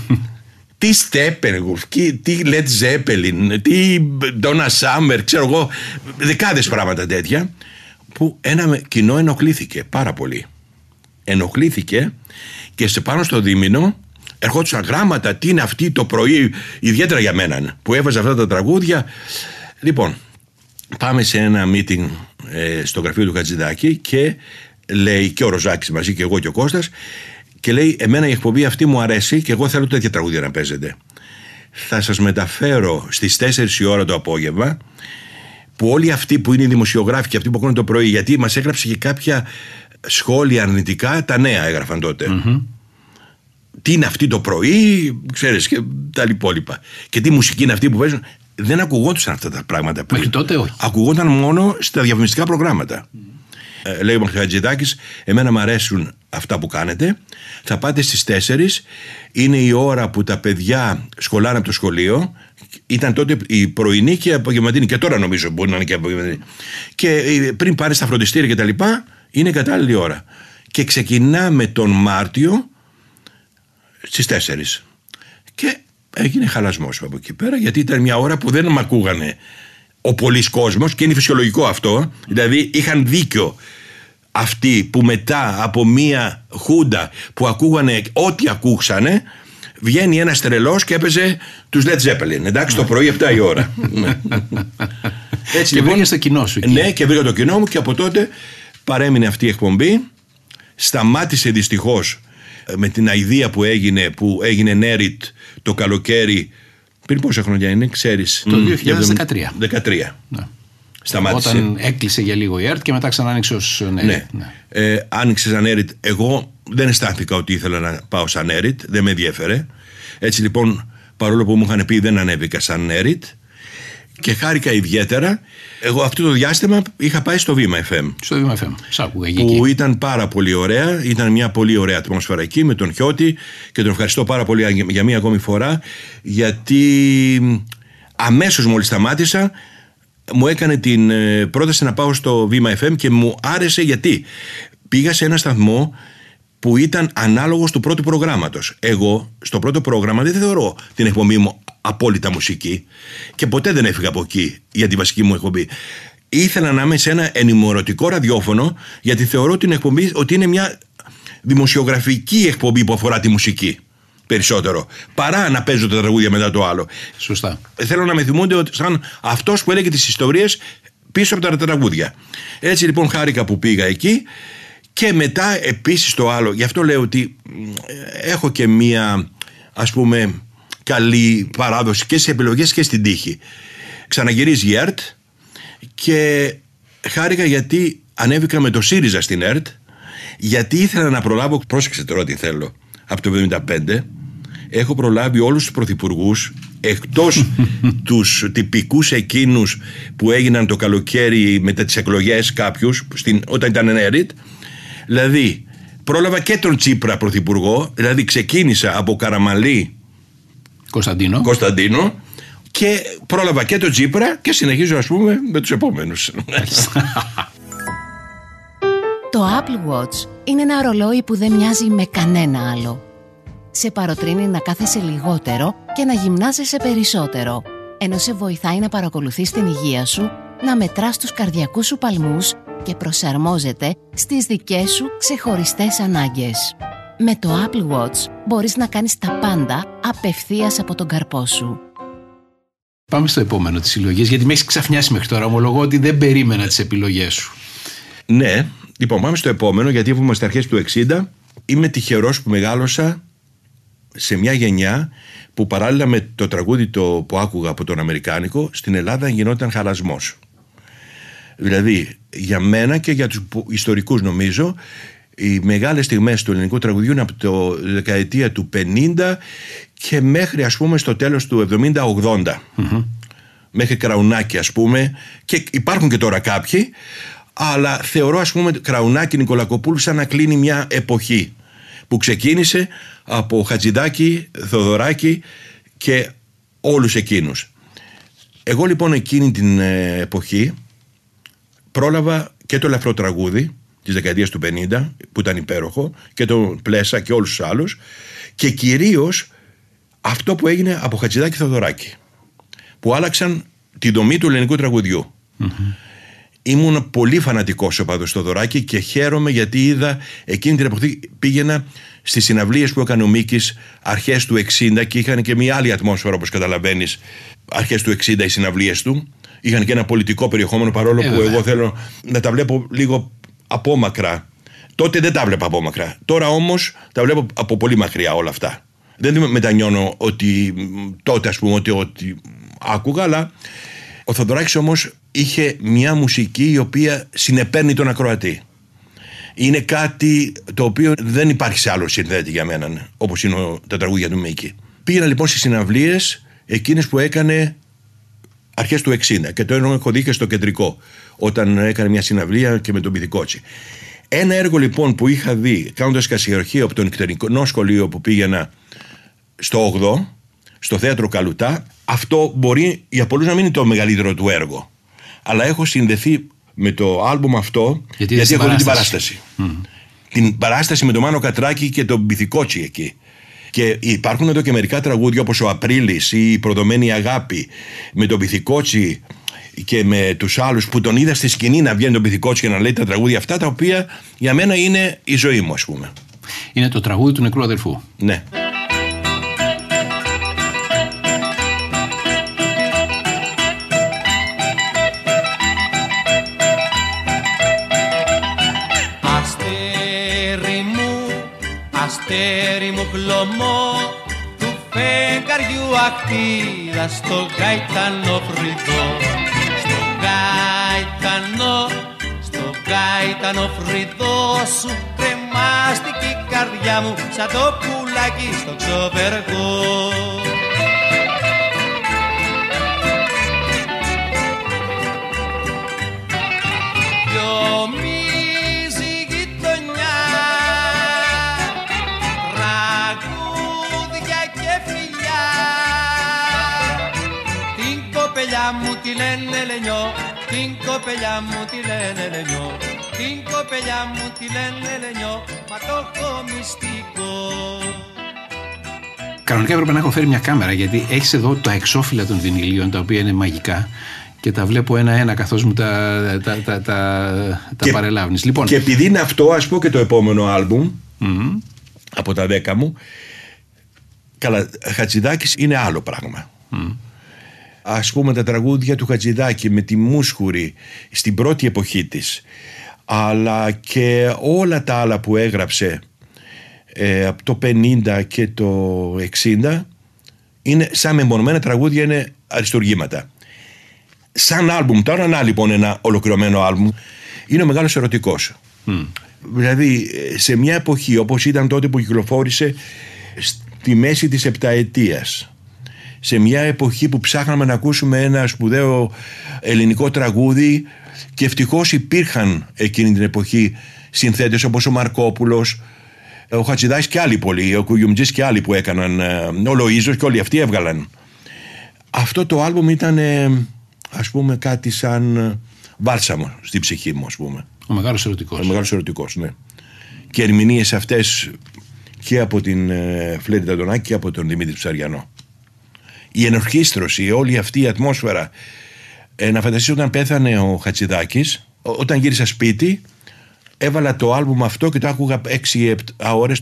τι Steppenwolf, τι τι Led Zeppelin, τι Donna Summer, ξέρω εγώ, δεκάδες πράγματα τέτοια που ένα με- κοινό ενοχλήθηκε πάρα πολύ. Ενοχλήθηκε και σε πάνω στο δίμηνο ερχόντουσαν γράμματα, τι είναι αυτή το πρωί, ιδιαίτερα για μένα που έβαζε αυτά τα τραγούδια. Λοιπόν, πάμε σε ένα meeting ε, στο γραφείο του Χατζηδάκη και λέει και ο Ροζάκης μαζί και εγώ και ο Κώστας και λέει εμένα η εκπομπή αυτή μου αρέσει και εγώ θέλω τέτοια τραγούδια να παίζετε. Θα σας μεταφέρω στις 4 η ώρα το απόγευμα που όλοι αυτοί που είναι οι δημοσιογράφοι και αυτοί που ακούνε το πρωί γιατί μας έγραψε και κάποια σχόλια αρνητικά τα νέα έγραφαν τότε. Τι είναι αυτή το πρωί, ξέρεις και τα υπόλοιπα. Και τι μουσική είναι αυτή που παίζουν. Δεν ακουγόντουσαν αυτά τα πράγματα πριν. Μέχρι τότε όχι. Ακουγόταν μόνο στα διαφημιστικά προγράμματα. Ε, λέει ο Μαχατζηδάκης, εμένα μου αρέσουν αυτά που κάνετε. Θα πάτε στις 4, είναι η ώρα που τα παιδιά σχολάνε από το σχολείο. Ήταν τότε η πρωινή και η απογευματινή και τώρα νομίζω μπορεί να είναι και η απογευματινή. Και ε, πριν πάρεις στα φροντιστήρια και τα λοιπά, είναι κατάλληλη ώρα. Και ξεκινάμε τον Μάρτιο στις 4. Και έγινε χαλασμός από εκεί πέρα γιατί ήταν μια ώρα που δεν με ακούγανε ο πολλής κόσμος και είναι φυσιολογικό αυτό. Δηλαδή είχαν δίκιο αυτοί που μετά από μια χούντα που ακούγανε ό,τι ακούξανε βγαίνει ένας τρελός και έπαιζε τους Led Zeppelin. Εντάξει το πρωί 7 η ώρα. Ναι. Έτσι Και βρήκες το κοινό σου εκεί. Ναι και βρήκα το κοινό μου και από τότε παρέμεινε αυτή η εκπομπή. Σταμάτησε δυστυχώς ε, με την αηδία που έγινε που έγινε Νέριτ το καλοκαίρι πριν πόσα χρόνια είναι ξέρεις; Το Μμ, 2013. 13 Ναι. Σταμάτησε Όταν έκλεισε για λίγο η ΕΡΤ και μετά ξανά άνοιξε ως ναι. ναι. Ε, άνοιξε σαν Έριτ. Εγώ δεν αισθάνθηκα ότι ήθελα να πάω σαν Έριτ. Δεν με ενδιέφερε. Έτσι λοιπόν, παρόλο που μου είχαν πει δεν ανέβηκα σαν Έριτ. Και χάρηκα ιδιαίτερα. Εγώ αυτό το διάστημα είχα πάει στο Βήμα FM. Στο Βήμα FM. Σ' άκουγα εκεί. Που ήταν πάρα πολύ ωραία. Ήταν μια πολύ ωραία ατμόσφαιρα εκεί με τον Χιώτη και τον ευχαριστώ πάρα πολύ για μία ακόμη φορά γιατί αμέσως μόλις σταμάτησα μου έκανε την ε, πρόταση να πάω στο Βήμα FM και μου άρεσε γιατί πήγα σε ένα σταθμό που ήταν ανάλογος του πρώτου προγράμματος. Εγώ στο πρώτο πρόγραμμα δεν θεωρώ την εκπομπή μου απόλυτα μουσική και ποτέ δεν έφυγα από εκεί για τη βασική μου εκπομπή. Ήθελα να είμαι σε ένα ενημερωτικό ραδιόφωνο γιατί θεωρώ την εκπομπή ότι είναι μια δημοσιογραφική εκπομπή που αφορά τη μουσική περισσότερο παρά να παίζω τα τραγούδια μετά το άλλο. Σωστά. Θέλω να με θυμούνται ότι σαν αυτός που έλεγε τις ιστορίες πίσω από τα τραγούδια. Έτσι λοιπόν χάρηκα που πήγα εκεί και μετά επίσης το άλλο, γι' αυτό λέω ότι μ, έχω και μία ας πούμε καλή παράδοση και σε επιλογές και στην τύχη. Ξαναγυρίζει η ΕΡΤ και χάρηκα γιατί ανέβηκα με το ΣΥΡΙΖΑ στην ΕΡΤ γιατί ήθελα να προλάβω, πρόσεξε τώρα τι θέλω, από το 1975 έχω προλάβει όλους τους πρωθυπουργούς εκτός τους τυπικούς εκείνους που έγιναν το καλοκαίρι μετά τις εκλογές κάποιους στην, όταν ήταν ΕΡΙΤ δηλαδή πρόλαβα και τον Τσίπρα πρωθυπουργό, δηλαδή ξεκίνησα από Καραμαλή Κωνσταντίνο. Κωνσταντίνο και πρόλαβα και τον Τσίπρα και συνεχίζω ας πούμε με τους επόμενους. Το Apple Watch είναι ένα ρολόι που δεν μοιάζει με κανένα άλλο. Σε παροτρύνει να κάθεσαι λιγότερο και να γυμνάζεσαι περισσότερο, ενώ σε βοηθάει να παρακολουθείς την υγεία σου, να μετράς τους καρδιακούς σου παλμούς και προσαρμόζεται στις δικές σου ξεχωριστές ανάγκες. Με το Apple Watch μπορείς να κάνεις τα πάντα απευθείας από τον καρπό σου. Πάμε στο επόμενο της συλλογής, γιατί με έχεις ξαφνιάσει μέχρι τώρα. Ομολογώ ότι δεν περίμενα τις επιλογές σου. ναι, λοιπόν πάμε στο επόμενο γιατί είμαστε στα αρχές του 60 είμαι τυχερός που μεγάλωσα σε μια γενιά που παράλληλα με το τραγούδι το που άκουγα από τον Αμερικάνικο στην Ελλάδα γινόταν χαλασμός. Δηλαδή για μένα και για τους που- ιστορικούς νομίζω οι μεγάλες στιγμές του ελληνικού τραγουδιού είναι από το δεκαετία του 50 και μέχρι ας πούμε στο τέλος του 70-80 μέχρι Κραουνάκη ας πούμε. Και υπάρχουν και τώρα κάποιοι αλλά θεωρώ ας πούμε Κραουνάκη Νικολακοπούλου σαν να κλείνει μια εποχή που ξεκίνησε από Χατζηδάκη, Θοδωράκη και όλους εκείνους. Εγώ λοιπόν εκείνη την ε, εποχή πρόλαβα και το ελαφρό τραγούδι της δεκαετίας του 50 που ήταν υπέροχο και το Πλέσα και όλους τους άλλους και κυρίως αυτό που έγινε από Χατζηδάκη Θοδωράκη που άλλαξαν τη δομή του ελληνικού τραγουδιού. Ήμουν πολύ φανατικός οπαδός στο Θοδωράκη και χαίρομαι γιατί είδα εκείνη την εποχή πήγαινα στις συναυλίες που έκανε ο Μίκης αρχές του 60 και είχαν και μια άλλη ατμόσφαιρα όπως καταλαβαίνεις αρχές του 60 οι συναυλίες του. Είχαν και ένα πολιτικό περιεχόμενο παρόλο Ε, που βέβαια. εγώ θέλω να τα βλέπω λίγο απόμακρα. Τότε δεν τα βλέπα απόμακρα. Τώρα όμως τα βλέπω από πολύ μακριά όλα αυτά. Δεν μετανιώνω ότι μ, τότε ας πούμε ότι, ότι άκουγα αλλά ο Θοδωράκης όμως είχε μια μουσική η οποία συνεπέρνει τον ακροατή. Είναι κάτι το οποίο δεν υπάρχει σε άλλο συνθέτη για μένα, ναι, όπως είναι ο- τα τραγούδια του Μίκη. Πήγαινα λοιπόν στις συναυλίες εκείνες που έκανε αρχές του 60 και το έχω δει και στο κεντρικό όταν έκανε μια συναυλία και με τον Πυθικότσι. Ένα έργο λοιπόν που είχα δει κάνοντας κασιαρχείο από το νυχτερινό σχολείο που πήγαινα στο 8 στο θέατρο Καλουτά αυτό μπορεί για πολλούς να μην είναι το μεγαλύτερο του έργο αλλά έχω συνδεθεί με το άλμπουμ αυτό Γιατί γιατί, είδες έχω την δει την παράσταση. παράσταση. Την παράσταση με τον Μάνο Κατράκη και τον Πυθικότσι εκεί. Και υπάρχουν εδώ και μερικά τραγούδια όπως ο Απρίλης ή η Προδομένη Αγάπη με τον Πυθικότσι και με τους άλλους που τον είδα στη σκηνή να βγαίνει τον Πυθικότσι και να λέει τα τραγούδια αυτά τα οποία για μένα είναι η ζωή μου ας πούμε. Είναι το τραγούδι του νεκρού αδερφού. Ναι. Αστέρι μου, αστέρι μου χλωμό του φεγγαριού ακτίδα στο γαϊτανό φρυδό στο γαϊτανό, στο γαϊτανό φρυδό σου κρεμάστηκε η καρδιά μου σαν το πουλάκι στο ξοπεργό λένε Λενιό Την κοπελιά μου τη λένε Λενιό Την κοπελιά μου τη λένε Λενιό Μα το έχω μυστικό Κανονικά έπρεπε να έχω φέρει μια κάμερα γιατί έχεις εδώ τα εξώφυλλα των βινιλίων τα οποία είναι μαγικά και τα βλέπω ένα-ένα καθώς μου τα, τα, τα, τα, τα Και- παρελάβει. Λοιπόν, Και επειδή είναι αυτό ας πω και το επόμενο άλμπουμ από τα δέκα μου Καλά, Χατζηδάκης είναι άλλο πράγμα. Ας πούμε τα τραγούδια του Χατζηδάκη με τη Μούσχουρη στην πρώτη εποχή της αλλά και όλα τα άλλα που έγραψε ε, από το 50 και το 60 είναι σαν μεμονωμένα τραγούδια είναι αριστουργήματα. Σαν άλμπουμ, τώρα να λοιπόν ένα ολοκληρωμένο άλμπουμ είναι ο μεγάλος ερωτικός. Δηλαδή ε, σε μια εποχή όπως ήταν τότε που κυκλοφόρησε στη μέση της επταετίας σε μια εποχή που ψάχναμε να ακούσουμε ένα σπουδαίο ελληνικό τραγούδι και ευτυχώς υπήρχαν εκείνη την εποχή συνθέτες όπως ο Μαρκόπουλος, ο Χατζηδάκης και άλλοι πολλοί, ο Κουγιουμτζής και άλλοι που έκαναν, ε, ο Λοΐζος και όλοι αυτοί έβγαλαν. Αυτό το άλμπουμ ήταν ε, ας πούμε κάτι σαν ε, βάλσαμο στην ψυχή μου ας πούμε. Ο μεγάλος ερωτικός. Ο μεγάλος ερωτικός, ναι. Και ερμηνείες αυτές και από την ε, Φλέτη Ταντονάκη και από τον Δημήτρη Ψαριανό. Η ενορχίστρωση, όλη αυτή η ατμόσφαιρα. Ε, να φανταστείς όταν πέθανε ο Χατσιδάκης, ό- όταν γύρισα σπίτι, έβαλα το άλμπουμ αυτό και το άκουγα 6-7 ώρες.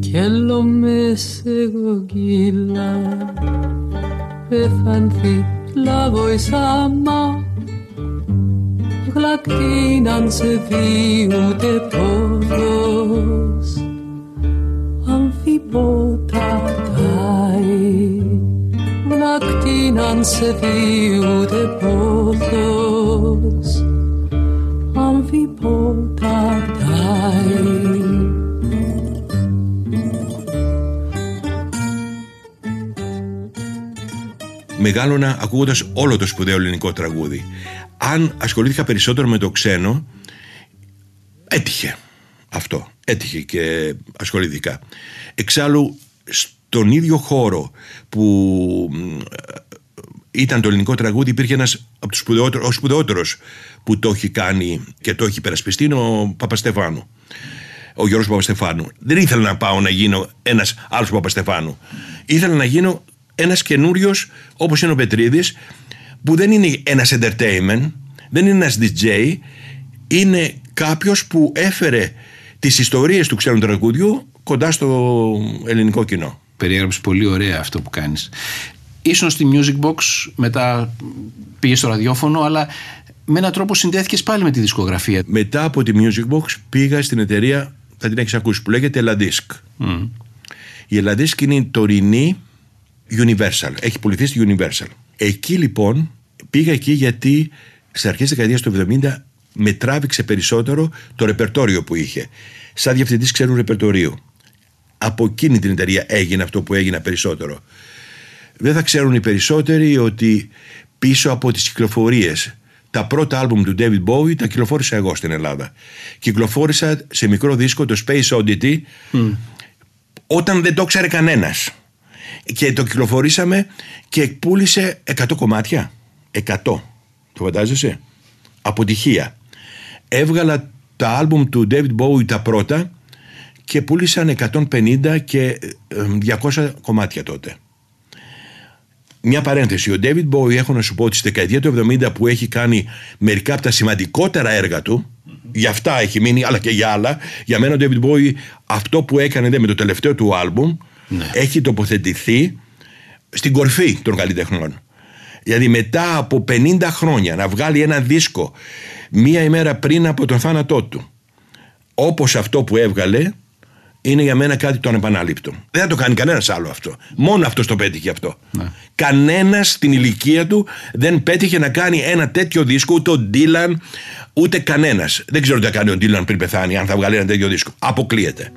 και με σε γογγίλα πεθανθεί λάβω εισάμα γλακτίναν σε δει ούτε πόδος αμφιπότα τάι γλακτίναν σε δει ούτε πόδος αμφιπότα τάι μεγάλωνα ακούγοντας όλο το σπουδαίο ελληνικό τραγούδι. Αν ασχολήθηκα περισσότερο με το ξένο, έτυχε αυτό. Έτυχε και ασχολήθηκα. Εξάλλου, στον ίδιο χώρο που μ, ήταν το ελληνικό τραγούδι, υπήρχε ένας από τους σπουδαιότερους, ο σπουδαιότερος που το έχει κάνει και το έχει υπερασπιστεί, είναι ο Παπαστεφάνου. Ο Γιώργος Παπαστεφάνου. Δεν ήθελα να πάω να γίνω ένας άλλος Παπαστεφάνου. Ήθελα να γίνω ένας καινούριος όπως είναι ο Πετρίδης, που δεν είναι ένας entertainment, δεν είναι ένας DJ, είναι κάποιος που έφερε τις ιστορίες του ξένου τραγουδιού κοντά στο ελληνικό κοινό. Περιέγραψε πολύ ωραία αυτό που κάνεις. Ήσουν στη Music Box, μετά πήγες στο ραδιόφωνο, αλλά με έναν τρόπο συνδέθηκες πάλι με τη δισκογραφία. Μετά από τη Music Box πήγα στην εταιρεία, θα την έχεις ακούσει, που λέγεται Eladisk. Η Eladisk είναι η τωρινή Universal. Έχει πουληθεί στη Universal. Εκεί λοιπόν πήγα εκεί γιατί στις αρχές της δεκαετίας του 70 με τράβηξε περισσότερο το ρεπερτόριο που είχε. Σαν διευθυντής ξένου ρεπερτορίου. Από εκείνη την εταιρεία έγινε αυτό που έγινε περισσότερο. Δεν θα ξέρουν οι περισσότεροι ότι πίσω από τις κυκλοφορίες τα πρώτα άλμπουμ του David Bowie τα κυκλοφόρησα εγώ στην Ελλάδα. Κυκλοφόρησα σε μικρό δίσκο το Space Oddity όταν δεν το ξέρει κανένας. Και το κυκλοφορήσαμε και πούλησε 100 κομμάτια. 100. Το φαντάζεσαι; Αποτυχία. Έβγαλα τα άλμπουμ του David Bowie τα πρώτα και πούλησαν 150 και ε, 200 κομμάτια τότε. Μια παρένθεση. Ο David Bowie, έχω να σου πω ότι στη δεκαετία του 70 που έχει κάνει μερικά από τα σημαντικότερα έργα του, για αυτά έχει μείνει, αλλά και για άλλα, για μένα ο David Bowie αυτό που έκανε δε, με το τελευταίο του άλμπουμ έχει τοποθετηθεί στην κορφή των καλλιτεχνών. Δηλαδή μετά από 50 χρόνια να βγάλει ένα δίσκο μία ημέρα πριν από τον θάνατό του όπως αυτό που έβγαλε είναι για μένα κάτι το ανεπανάληπτο. Δεν θα το κάνει κανένας άλλο αυτό. Μόνο αυτός το πέτυχε αυτό. Ναι. Κανένας στην ηλικία του δεν πέτυχε να κάνει ένα τέτοιο δίσκο, ούτε ο Ντίλαν, ούτε κανένας. Δεν ξέρω τι θα κάνει ο Ντίλαν πριν πεθάνει, αν θα βγάλει ένα τέτοιο δίσκο. Αποκλείεται.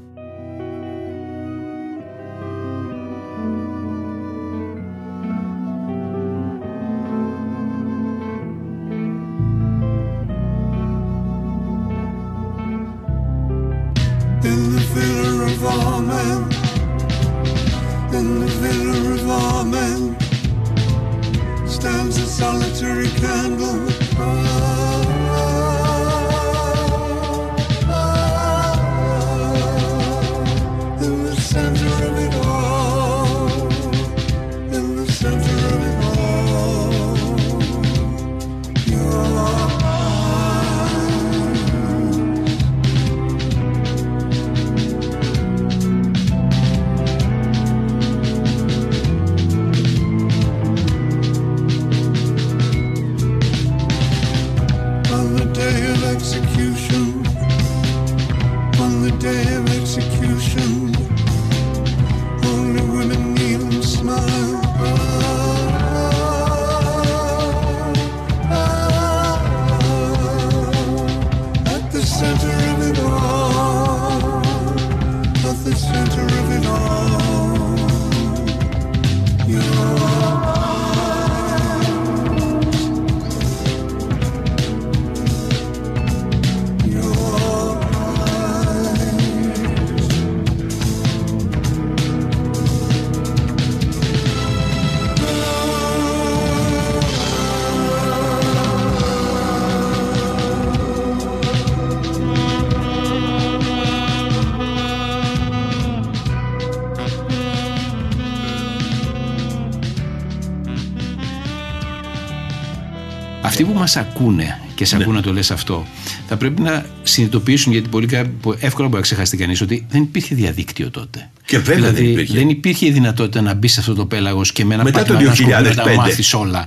Μας ακούνε και σε ακούνε να το λες αυτό, θα πρέπει να συνειδητοποιήσουν γιατί πολύ κα- που εύκολα μπορεί να ξεχάσει κανείς ότι δεν υπήρχε διαδίκτυο τότε. Και βέβαια δηλαδή, δεν υπήρχε. δεν υπήρχε η δυνατότητα να μπει σε αυτό το πέλαγος και με ένα Μετά το πάτημα να σκοπό να τα 2005. μάθεις όλα.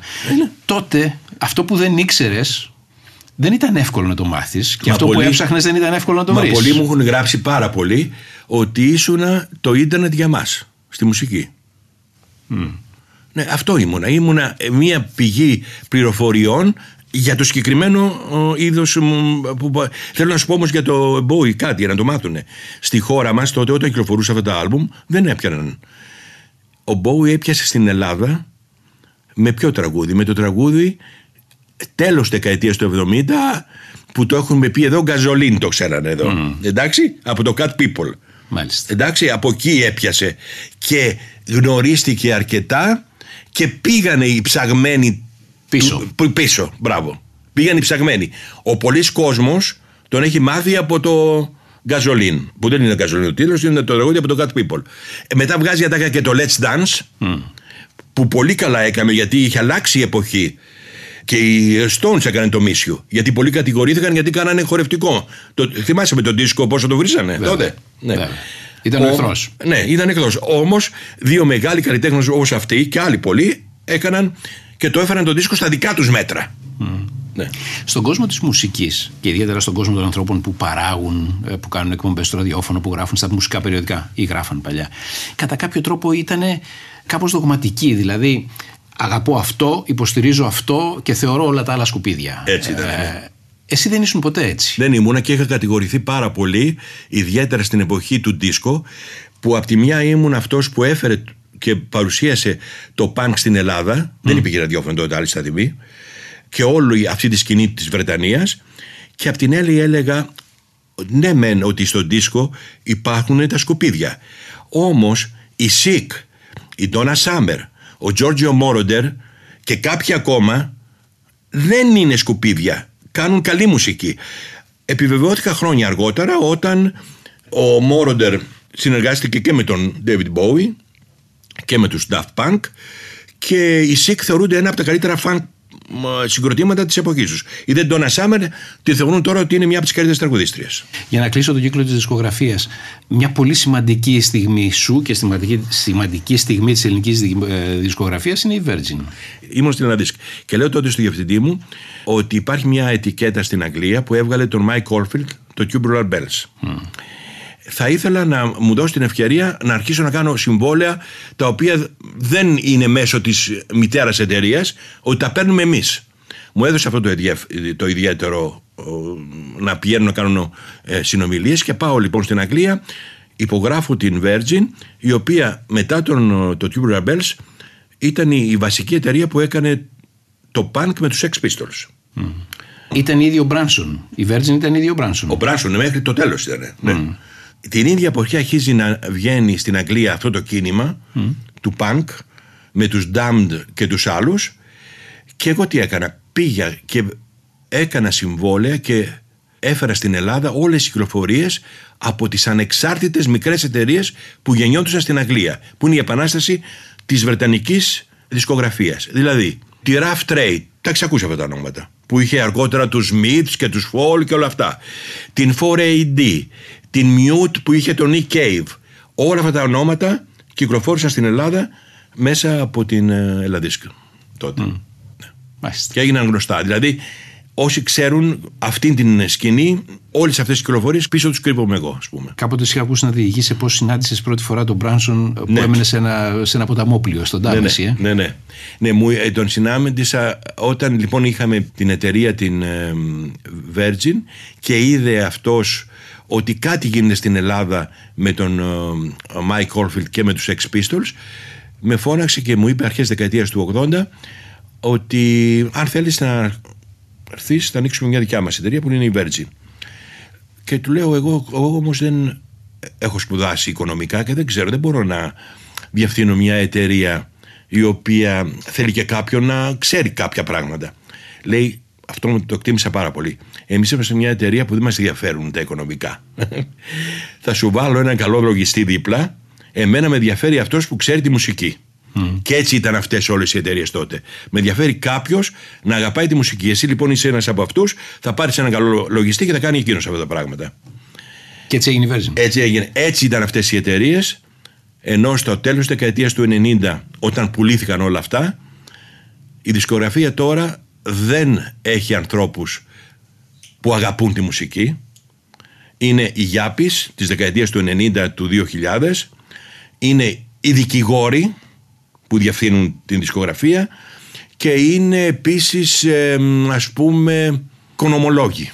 Τότε αυτό που δεν ήξερες δεν ήταν εύκολο να το μάθεις και Μα αυτό που πολλοί- έψαχνες δεν ήταν εύκολο να το Μα βρεις. πολλοί μου έχουν γράψει πάρα πολύ ότι ήσουνα το ίντερνετ για μας στη μουσική. Ναι, αυτό ήμουνα. Ήμουνα ε, μια πηγή πληροφοριών για το συγκεκριμένο είδος. Που, που- θέλω να σου πω όμως για το Bowie κάτι, για να το μάθουν. Στη χώρα μας τότε, όταν κυκλοφορούσε αυτά τα άλμπουμ, δεν έπιαναν. Ο Bowie έπιασε στην Ελλάδα με ποιο τραγούδι, με το τραγούδι τέλος δεκαετίας του 70 που το έχουμε πει εδώ γκαζολίν το ξέρανε εδώ. Εντάξει, από το Cat People. Μάλιστα. Εντάξει, από εκεί έπιασε και γνωρίστηκε αρκετά και πήγανε οι ψαγμένοι Πίσω. του- που- πίσω, μπράβο. Πήγαν οι ψαγμένοι. Ο πολλής κόσμος τον έχει μάθει από το Γκαζολίν. Που δεν είναι Γκαζολίν ο τίτλος, είναι το τραγούδι από το Cat People. Ε, μετά βγάζει ατάκα και το Let's Dance, που πολύ καλά έκανε γιατί είχε αλλάξει η εποχή. Και οι Stones έκανε το μίσιο. Γιατί πολλοί κατηγορήθηκαν γιατί κάνανε χορευτικό. Το, θυμάσαι με τον δίσκο πόσο το βρήσανε Βέβαια. τότε; Ναι. Βέβαια. Ήταν ο εχθρός. Ναι, ήταν εχθρός. Όμως, δύο μεγάλοι καλλιτέχνες όπως αυτοί και άλλοι πολλοί έκαναν και το έφεραν το δίσκο στα δικά τους μέτρα. Ναι. Στον κόσμο της μουσικής και ιδιαίτερα στον κόσμο των ανθρώπων που παράγουν, ε, που κάνουν εκπομπές στο ραδιόφωνο, που γράφουν στα μουσικά περιοδικά ή γράφαν παλιά, κατά κάποιο τρόπο ήταν κάπως δογματικοί. Δηλαδή, αγαπώ αυτό, υποστηρίζω αυτό και θεωρώ όλα τα άλλα σκουπίδια. Έτσι ήταν, ναι. εσύ δεν ήσουν ποτέ έτσι; Δεν ήμουνα και είχα κατηγορηθεί πάρα πολύ, ιδιαίτερα στην εποχή του δίσκο, που από τη μια ήμουν αυτός που έφερε και παρουσίασε το πανκ στην Ελλάδα. Δεν υπήρχε ραδιόφωνο τότε άλλη σταθμή. Και όλη αυτή τη σκηνή της Βρετανίας. Και απ' την άλλη έλεγα, ναι, μεν ότι στο δίσκο υπάρχουν τα σκουπίδια. Όμως η Σικ, η Ντόνα Σάμερ, ο Τζόρτζιο Μόροντερ και κάποιοι ακόμα δεν είναι σκουπίδια. Κάνουν καλή μουσική. Επιβεβαιώθηκα χρόνια αργότερα όταν ο Μόροντερ συνεργάστηκε και με τον David Bowie και με τους Daft Punk και οι Sick θεωρούνται ένα από τα καλύτερα φαν μ, συγκροτήματα της εποχής τους. Η The Donna Summer τη θεωρούν τώρα ότι είναι μια από τις καλύτερες τραγουδίστριες. Για να κλείσω τον κύκλο της δισκογραφίας, μια πολύ σημαντική στιγμή σου και σημαντική, σημαντική στιγμή της ελληνικής δισκογραφίας είναι η Virgin. Ήμουν στην Αναδίσκ. Και λέω τότε στο διευθυντή μου ότι υπάρχει μια ετικέτα στην Αγγλία που έβγαλε τον Mike Oldfield, το Tubular Bells. Θα ήθελα να μου δώσει την ευκαιρία να αρχίσω να κάνω συμβόλαια τα οποία δεν είναι μέσω της μητέρας εταιρείας, ότι τα παίρνουμε εμείς. Μου έδωσε αυτό το, ιδιαί- το ιδιαίτερο ο, να πηγαίνω να κάνω ε, συνομιλίες και πάω λοιπόν στην Αγγλία υπογράφω την Virgin η οποία μετά τον, το Tubular Bells ήταν η, η βασική εταιρεία που έκανε το punk με τους Sex Pistols. Ήταν ίδιο Μπράνσον. Η Virgin ήταν ίδιο Μπράνσον. Ο Μπράσον μέχρι το τέλος ήταν. Ναι. Την ίδια εποχή αρχίζει να βγαίνει στην Αγγλία αυτό το κίνημα του punk με τους Damned και τους άλλους και εγώ τι έκανα. Πήγα και έκανα συμβόλαια και έφερα στην Ελλάδα όλες τις κυκλοφορίες από τις ανεξάρτητες μικρές εταιρείες που γεννιόντουσαν στην Αγγλία που είναι η επανάσταση της Βρετανικής δισκογραφίας. Δηλαδή τη Rough Trade, τα ξακούσα αυτά τα ονόματα που είχε αργότερα τους Smiths και τους Fall και όλα αυτά. Την 4AD, την Mute που είχε τον Nick Cave. Όλα αυτά τα ονόματα κυκλοφόρησαν στην Ελλάδα μέσα από την ε, Ελλαδίσκ τότε. Μάλιστα. Και έγιναν γνωστά. Δηλαδή, όσοι ξέρουν αυτή την σκηνή, όλες αυτές τις κυκλοφορίες πίσω τους κρύβομαι εγώ, ας πούμε. Κάποτε σε είχα ακούσει να διηγήσει πώς συνάντησες πρώτη φορά τον Μπράνσον που Ναι. έμενε σε ένα, σε ένα ποταμόπλιο στον Ναι, Τάμεση. ναι, ναι, ναι. ναι μου, ε, τον συνάντησα όταν λοιπόν είχαμε την εταιρεία την ε, Virgin και είδε αυτός ότι κάτι γίνεται στην Ελλάδα με τον ε, Mike Oldfield και με τους Sex Pistols με φώναξε και μου είπε αρχές δεκαετίας του 80 ότι αν θέλεις να έρθεις θα ανοίξουμε μια δικιά μας εταιρεία που είναι η Virgin και του λέω εγώ, εγώ όμως δεν έχω σπουδάσει οικονομικά και δεν ξέρω, δεν μπορώ να διευθύνω μια εταιρεία η οποία θέλει και κάποιον να ξέρει κάποια πράγματα. Λέει, αυτό μου το εκτίμησα πάρα πολύ. Εμείς είμαστε μια εταιρεία που δεν μας ενδιαφέρουν τα οικονομικά. Θα σου βάλω έναν καλό λογιστή δίπλα, εμένα με ενδιαφέρει αυτός που ξέρει τη μουσική. Και έτσι ήταν αυτές όλες οι εταιρείες τότε. Με ενδιαφέρει κάποιος να αγαπάει τη μουσική. Εσύ λοιπόν είσαι ένας από αυτούς, θα πάρεις έναν καλό λογιστή και θα κάνει εκείνος αυτά τα πράγματα. Και έτσι έγινε η Virgin. Έτσι, έγινε. έτσι ήταν αυτές οι εταιρείες. Ενώ στο τέλος της δεκαετίας του 90, όταν πουλήθηκαν όλα αυτά, η δισκογραφία τώρα δεν έχει ανθρώπους που αγαπούν τη μουσική. Είναι οι Γιάπης της δεκαετίας του 90 του 2000. Είναι οι δικηγόροι που διευθύνουν την δισκογραφία και είναι επίσης ε, ας πούμε κονομολόγοι.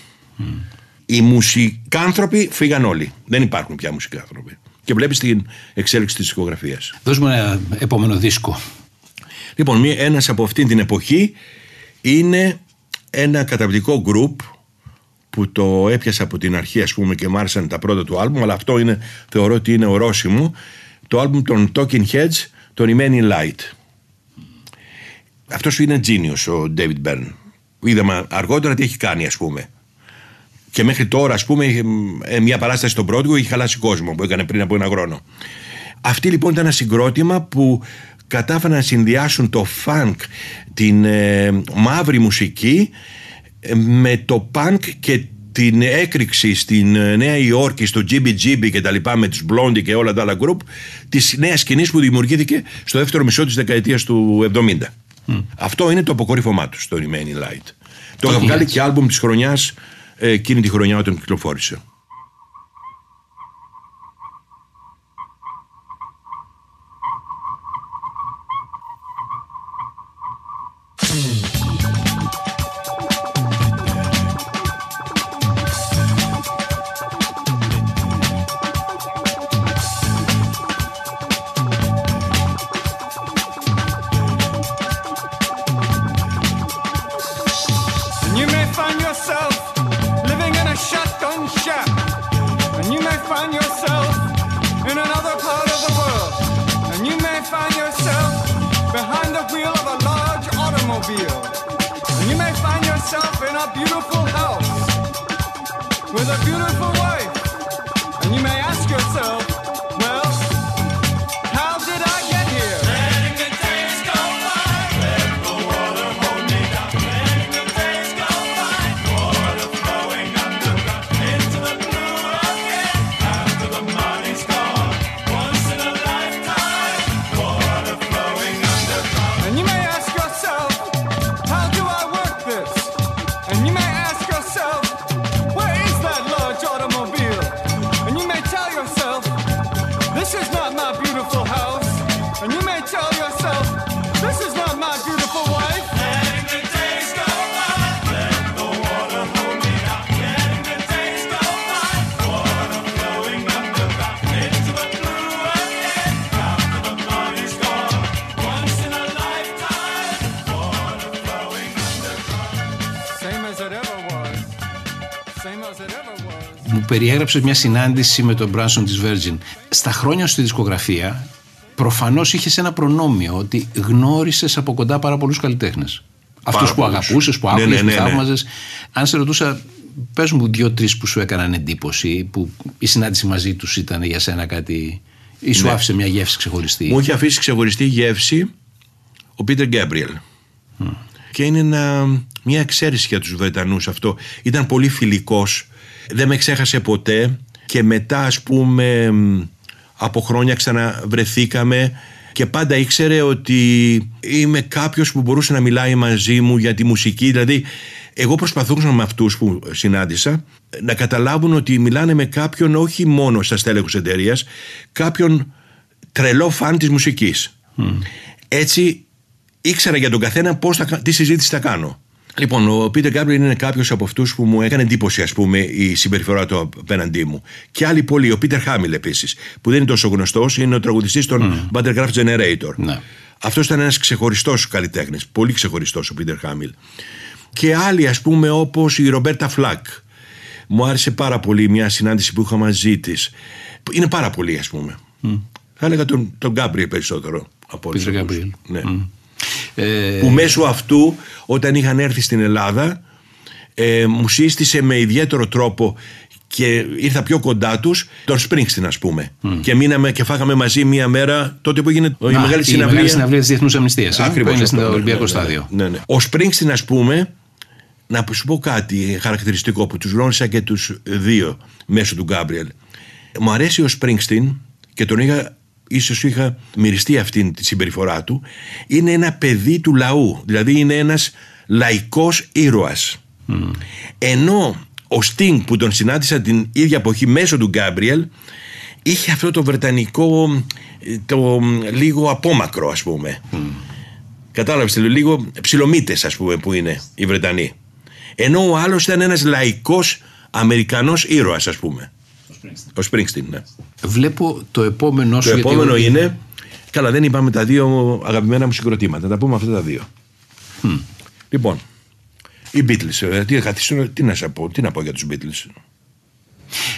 Οι μουσικάνθρωποι φύγαν όλοι. Δεν υπάρχουν πια μουσικάνθρωποι. Και βλέπεις την εξέλιξη της δισκογραφίας. Δώσ' μου ένα επόμενο δίσκο. Λοιπόν, μία- ένας από αυτήν την εποχή είναι ένα καταπληκτικό group που το έπιασα από την αρχή ας πούμε και μ' άρεσαν τα πρώτα του άλμπουμ αλλά αυτό είναι, θεωρώ ότι είναι ορόσημο το άλμπουμ των Talking Heads το Remaining Light. Αυτός είναι genius ο David Byrne. Είδαμε αργότερα τι έχει κάνει ας πούμε. Και μέχρι τώρα, ας πούμε, είχε, ε, μια παράσταση στον Broadway είχε χαλάσει κόσμο που έκανε πριν από ένα χρόνο. Αυτή λοιπόν ήταν ένα συγκρότημα που κατάφεραν να συνδυάσουν το funk, την ε, μαύρη μουσική ε, με το punk και την έκρηξη στην ε, Νέα Υόρκη, στο GBGB και τα λοιπά με τους Blondie και όλα τα άλλα group της νέας σκηνής που δημιουργήθηκε στο δεύτερο μισό της δεκαετίας του 70. Αυτό είναι το αποκορύφωμά τους στο Remaining Light. Το είχα βγάλει και άλμπουμ της χρονιάς ε, εκείνη τη χρονιά όταν κυκλοφόρησε. Περιέγραψε μια συνάντηση με τον Μπράνσον της Virgin. Στα χρόνια σου στη δισκογραφία, προφανώς είχες ένα προνόμιο ότι γνώρισες από κοντά πάρα πολλούς καλλιτέχνες. Αυτούς που πολλούς. αγαπούσες, που Ναι, άκουγες, ναι, που ναι, ναι. θαύμαζες. Αν σε ρωτούσα, πες μου δύο-τρεις που σου έκαναν εντύπωση, που η συνάντηση μαζί τους ήταν για σένα κάτι... ή σου Ναι. άφησε μια γεύση ξεχωριστή; Μου έχει αφήσει ξεχωριστή γεύση ο Πίτερ Γκέμπριελ. Και είναι ένα- μια εξαίρεση για τους Βρετανούς αυτό. Ήταν πολύ φιλικός, δεν με ξέχασε ποτέ και μετά ας πούμε μ, από χρόνια ξαναβρεθήκαμε και πάντα ήξερε ότι είμαι κάποιος που μπορούσε να μιλάει μαζί μου για τη μουσική. Δηλαδή εγώ προσπαθούσα με αυτούς που συνάντησα να καταλάβουν ότι μιλάνε με κάποιον όχι μόνο στα στέλεχος εταιρείας, κάποιον τρελό φαν της μουσικής. Έτσι ήξερα για τον καθένα πώς θα, κα- τι συζήτηση θα κάνω. Λοιπόν, ο Πίτερ Γκάμπριελ είναι κάποιος από αυτούς που μου έκανε εντύπωση, ας πούμε, η συμπεριφορά του απέναντί μου. Και άλλοι πολλοί. Ο Πίτερ Χάμιλ επίσης, που δεν είναι τόσο γνωστός, είναι ο τραγουδιστής των Buttercraft Generator. Ναι. Αυτός ήταν ένας ξεχωριστός καλλιτέχνης. Πολύ ξεχωριστός ο Πίτερ Χάμιλ. Και άλλοι, ας πούμε, όπως η Ρομπέρτα Φλακ. Μου άρεσε πάρα πολύ μια συνάντηση που είχα μαζί της. Είναι πάρα πολύ, ας πούμε. Θα έλεγα τον, τον Γκάμπριελ περισσότερο από όλους Πίτερ αυτούς. Γκάμπριελ. Ναι Ε, που μέσω αυτού όταν είχαν έρθει στην Ελλάδα ε, μου σύστησε με ιδιαίτερο τρόπο και ήρθα πιο κοντά τους, τον Springsteen, ας πούμε. Και μείναμε και φάγαμε μαζί μία μέρα τότε που έγινε η Να, μεγάλη η συναυλία. μεγάλη συναυλία της Διεθνούς Αμνηστίας. Ακριβώς Που είναι στο αυτό, ναι, Ολυμπιακό ναι, ναι, Στάδιο. Ναι, ναι. Ο Springsteen, ας πούμε, να σου πω κάτι χαρακτηριστικό που τους γνώρισα και τους δύο μέσω του Γκάμπριελ. Μου αρέσει ο Springsteen και τον είχα, ίσως είχα μυριστεί αυτή τη συμπεριφορά του. Είναι ένα παιδί του λαού, δηλαδή είναι ένας λαϊκός ήρωας. Ενώ ο Sting που τον συνάντησα την ίδια εποχή μέσω του Γκάμπριελ είχε αυτό το βρετανικό ε, το λίγο απόμακρο ας πούμε. Κατάλαβες το λίγο ψιλομύτες ας πούμε που είναι οι Βρετανοί. Ενώ ο άλλος ήταν ένας λαϊκός Αμερικανός ήρωας ας πούμε. Ο Springsteen, ναι. Βλέπω το επόμενο σου. Το γιατί επόμενο εγώ- είναι. Καλά, δεν είπαμε τα δύο αγαπημένα μου συγκροτήματα. Τα πούμε αυτά τα δύο. Λοιπόν, οι Beatles. ε, τι, καθίσω- τι να σε πω, τι να πω για τους Beatles;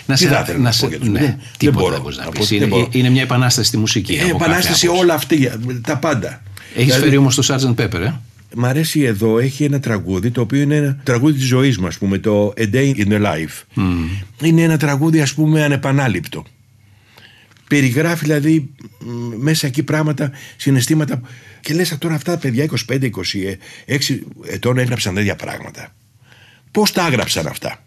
Να Τι σε, θα ήθελα να να σε, πω για τους ναι, Beatles. Δεν τίποτα μπορώ δεν μπορείς να να πω, πεις. δεν Είναι, μπορώ. είναι μια επανάσταση στη μουσική. Ε, από κάθε επανάσταση άποψη. όλα αυτή, τα πάντα. Έχεις Δηλαδή, φέρει όμως το Sgt. Pepper, ε; Μ' αρέσει εδώ, έχει ένα τραγούδι το οποίο είναι ένα τραγούδι της ζωής μου, ας πούμε, το A Day in the Life. Είναι ένα τραγούδι, ας πούμε, ανεπανάληπτο. Περιγράφει δηλαδή μ, μέσα εκεί πράγματα, συναισθήματα και λες τώρα αυτά τα παιδιά 25-26 ετών έγραψαν τέτοια πράγματα. Πώς τα έγραψαν αυτά;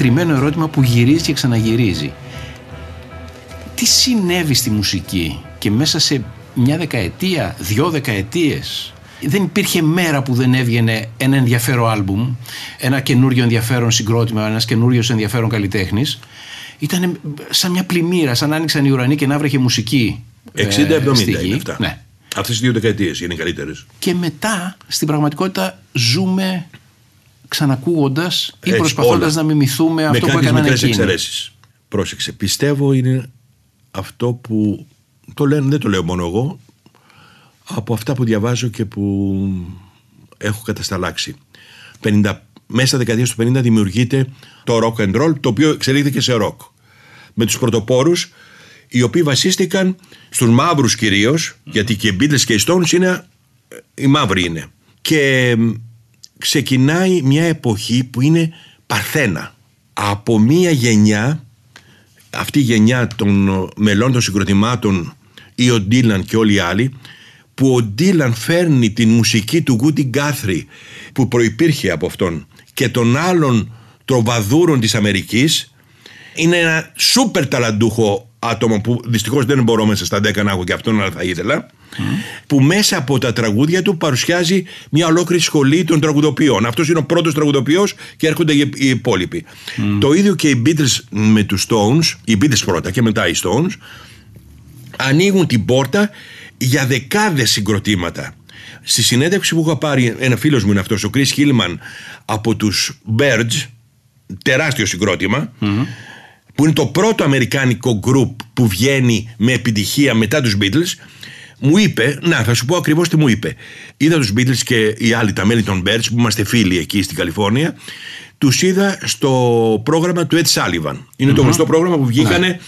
Τετριμένο ερώτημα που γυρίζει και ξαναγυρίζει. Τι συνέβη στη μουσική και μέσα σε μια δεκαετία, δυο δεκαετίες δεν υπήρχε μέρα που δεν έβγαινε ένα ενδιαφέρον άλμπουμ, ένα καινούριο ενδιαφέρον συγκρότημα, ένας καινούριος ενδιαφέρον καλλιτέχνης. Ήταν σαν μια πλημμύρα, σαν να άνοιξαν οι ουρανοί και να βρέχε μουσική. ε, 60-70 στη γη. είναι αυτά. Ναι. Αυτές οι δύο δεκαετίες είναι οι καλύτερες. Και μετά, στην πραγματικότητα, ζούμε ξανακούγοντας ή Έτσι, προσπαθώντας όλα. να μιμηθούμε αυτό με που κάποιες έκαναν μικρές εκείνοι. εξαιρέσεις. Πρόσεξε. Πιστεύω είναι αυτό που το λένε, δεν το λέω μόνο εγώ από αυτά που διαβάζω και που έχω κατασταλάξει. 50, μέσα στα δεκαετίας του 50 δημιουργείται το rock and roll το οποίο εξελίχθηκε σε rock. Με τους πρωτοπόρους οι οποίοι βασίστηκαν στους μαύρους κυρίως γιατί και οι Beatles και οι Stones είναι οι μαύροι είναι. Και μ, ξεκινάει μια εποχή που είναι παρθένα. Από μια γενιά, αυτή η γενιά των ε, μελών των συγκροτημάτων ή ο Ντίλαν και όλοι οι άλλοι, που ο Ντίλαν φέρνει την μουσική του Γκούτι Γκάθρι που προϋπήρχε από αυτόν και των άλλων τροβαδούρων της Αμερικής είναι ένα σούπερ ταλαντούχο άτομο που δυστυχώς δεν μπορώ μέσα στα 10 να έχω και αυτόν αλλά θα ήθελα που μέσα από τα τραγούδια του παρουσιάζει μια ολόκληρη σχολή των τραγουδοποιών. Αυτός είναι ο πρώτος τραγουδοποιός και έρχονται οι οι υπόλοιποι. Το ίδιο και οι Beatles με τους Stones, οι Beatles πρώτα και μετά οι Stones, ανοίγουν την πόρτα για δεκάδες συγκροτήματα. Στη συνέντευξη που είχα πάρει ένα φίλος μου είναι αυτός, ο Chris Hillman από τους Birds, τεράστιο συγκρότημα, που είναι το πρώτο αμερικάνικο group που βγαίνει με επιτυχία μετά τους Beatles, μου είπε, να θα σου πω ακριβώς τι μου είπε. Είδα τους Beatles και οι άλλοι, τα μέλη των Birds, που είμαστε φίλοι εκεί στην Καλιφόρνια, τους είδα στο πρόγραμμα του Ed Sullivan. Είναι το γνωστό πρόγραμμα που βγήκανε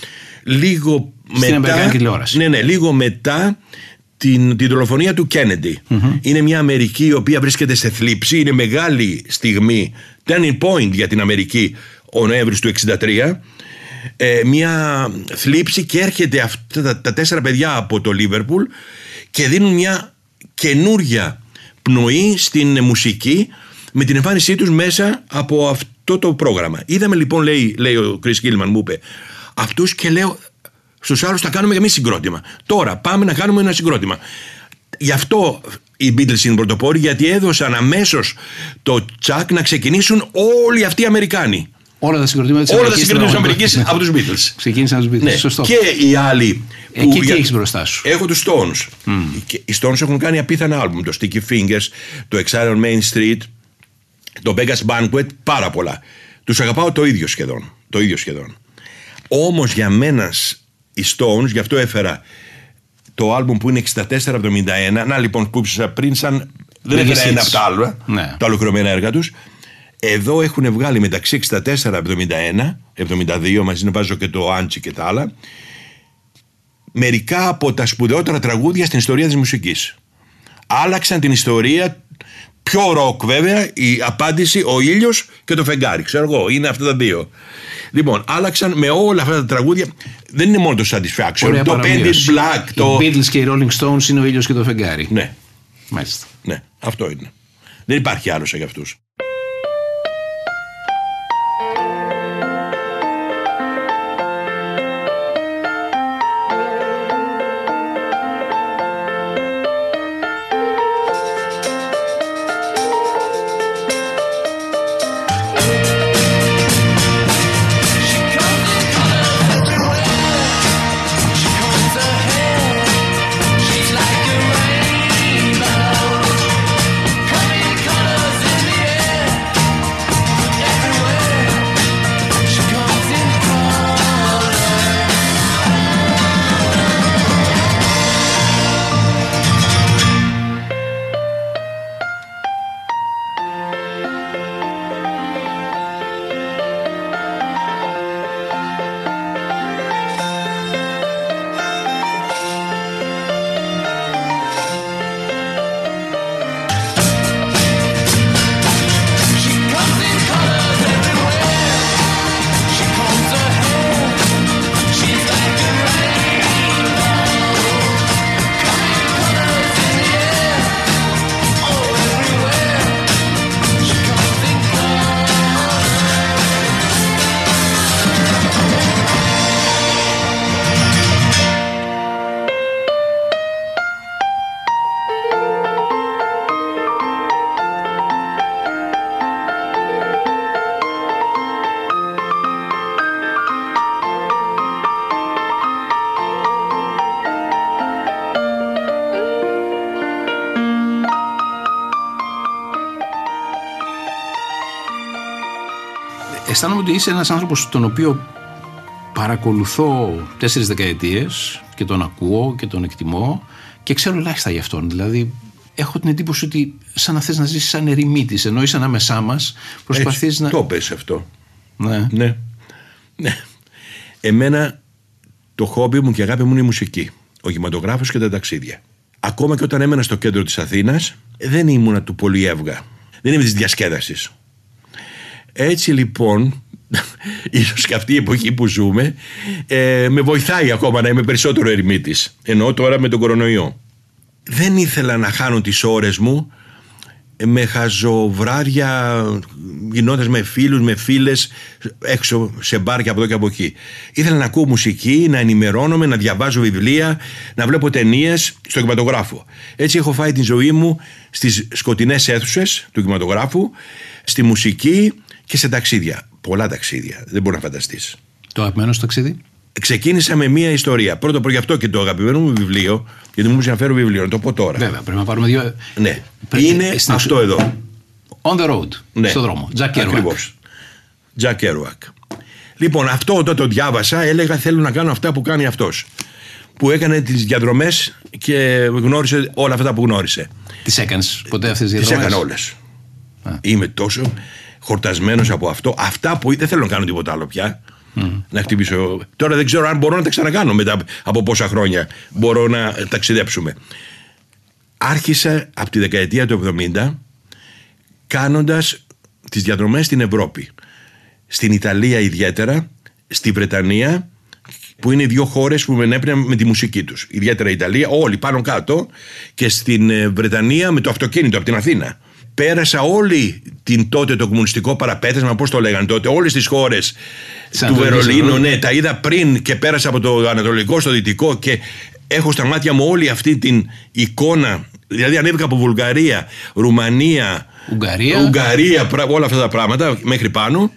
λίγο Στην Αμερικάνικη μετά. τηλεόραση. Ναι, ναι, λίγο μετά την, την δολοφονία του κεννεντι Είναι μια Αμερική η οποία βρίσκεται σε θλίψη. Είναι μεγάλη στιγμή, turning point για την Αμερική ο Νοέμβρης του 1963. Ε, μια θλίψη και έρχεται αυτά τα, τα τέσσερα παιδιά από το Λίβερπουλ και δίνουν μια καινούρια πνοή στην μουσική με την εμφάνισή τους μέσα από αυτό το πρόγραμμα. Είδαμε λοιπόν, λέει, λέει ο Chris Gilman, μου είπε, αυτούς και λέω στους άλλους θα κάνουμε και εμείς συγκρότημα. Τώρα πάμε να κάνουμε ένα συγκρότημα. Γι' αυτό οι Beatles είναι πρωτοπόροι, γιατί έδωσαν αμέσως το τσακ να ξεκινήσουν όλοι αυτοί οι Αμερικάνοι. Όλα τα συγκροτήματα της Όλα τα Αμερικής συγκροτήματα της στην Αμερικής αγώνα. από τους Beatles. Ξεκίνησαν τους Beatles. Ναι. Σωστό. Και οι άλλοι. Εκεί τι για- έχεις μπροστά σου. Έχω τους Stones. Και οι Stones έχουν κάνει απίθανα άλμπουμ. Το Sticky Fingers, το Exile on Main Street, το Vegas Banquet, πάρα πολλά. Τους αγαπάω το ίδιο σχεδόν. Το ίδιο σχεδόν. Όμως για μένα οι Stones, γι' αυτό έφερα το άλμπουμ που είναι 64-71. Να λοιπόν που είπα πριν σαν δεν Λέγες έφερα ένα hits. από τα άλλα, Ναι. τα ολοκληρωμένα έργα τους. Εδώ έχουν βγάλει μεταξύ 64-71, 72 μαζί να βάζω και το Άντσι και τα άλλα, μερικά από τα σπουδαιότερα τραγούδια στην ιστορία της μουσικής. Άλλαξαν την ιστορία, πιο ροκ βέβαια, η απάντηση ο ήλιος και το φεγγάρι. Ξέρω εγώ, είναι αυτά τα δύο. Λοιπόν, άλλαξαν με όλα αυτά τα τραγούδια. Δεν είναι μόνο το Satisfaction, Ωραία το Painted παρομοίωση. Black, το... Οι Beatles και οι Rolling Stones είναι ο ήλιος και το φεγγάρι. Ναι, Μάλιστα. ναι, αυτό είναι. Δεν υπάρχει άλλος για αυτούς. Είσαι ένας άνθρωπος τον οποίο παρακολουθώ τέσσερις δεκαετίες και τον ακούω και τον εκτιμώ και ξέρω ελάχιστα γι' αυτόν. Δηλαδή έχω την εντύπωση ότι σαν να θες να ζήσεις σαν ερημίτης ενώ είσαι ανάμεσά μας προσπαθείς Έτσι, να... Το πες αυτό. Ναι. Ναι. ναι. Εμένα το χόμπι μου και η αγάπη μου είναι η μουσική. Ο γηματογράφος και τα ταξίδια. Ακόμα και όταν έμενα στο κέντρο της Αθήνας, δεν ήμουνα του πολύ έβγα. Δεν είμαι της διασκέδασης. Έτσι λοιπόν, ίσως και αυτή η εποχή που ζούμε, ε, με βοηθάει ακόμα να είμαι περισσότερο ερημίτης. Ενώ τώρα με τον κορονοϊό. Δεν ήθελα να χάνω τις ώρες μου με χαζοβράδια γινώντας με φίλους, με φίλες έξω σε μπαρ και από εδώ και από εκεί. Ήθελα να ακούω μουσική, να ενημερώνομαι, να διαβάζω βιβλία, να βλέπω ταινίες στο κινηματογράφο. Έτσι έχω φάει την ζωή μου στις σκοτεινές αίθουσες του κινηματογράφου, στη μουσική και σε ταξίδια. Πολλά ταξίδια, δεν μπορεί να φανταστείς. Το αγαπημένο σου ταξίδι; Ξεκίνησα με μία ιστορία. Πρώτο από γι' αυτό και το αγαπημένο μου βιβλίο, γιατί μου να φέρω βιβλίο, να το πω τώρα. Βέβαια, πρέπει να πάρουμε δύο... Ναι. Πρέπει- Είναι στην αυτό εδώ. On the road, Ναι. στο δρόμο. Jack Kerouac. Ακριβώς. Τζακ Kerouac. Λοιπόν, αυτό όταν το διάβασα, έλεγα θέλω να κάνω αυτά που κάνει αυτός. Που έκανε τις διαδρομές και γνώρισε όλα αυτά που γνώρισε. Τις έκανες ποτέ αυτές τις Τις διαδρομές; έκανε όλες. Είμαι τόσο χορτασμένος από αυτό. Αυτά που δεν θέλω να κάνω τίποτα άλλο πια. Να χτυπήσω. Τώρα δεν ξέρω αν μπορώ να τα ξανακάνω μετά από πόσα χρόνια μπορώ να ταξιδέψουμε. Άρχισα από τη δεκαετία του 70 κάνοντας τις διαδρομές στην Ευρώπη. Στην Ιταλία ιδιαίτερα, στη Βρετανία που είναι οι δύο χώρες που με ενέπνεαν με τη μουσική τους. Ιδιαίτερα η Ιταλία, όλοι πάνω κάτω και στην ε, Βρετανία με το αυτοκίνητο από την Αθήνα. Πέρασα όλη την τότε το κομμουνιστικό παραπέτασμα, πώς το λέγανε τότε, όλες τις χώρες Σαν του το Βερολίνου, Βερολίνο. ναι, τα είδα πριν και πέρασα από το ανατολικό στο δυτικό και έχω στα μάτια μου όλη αυτή την εικόνα. Δηλαδή ανέβηκα από Βουλγαρία, Ρουμανία, Ουγγαρία. Ουγγαρία πρα- όλα αυτά τα πράγματα μέχρι πάνω.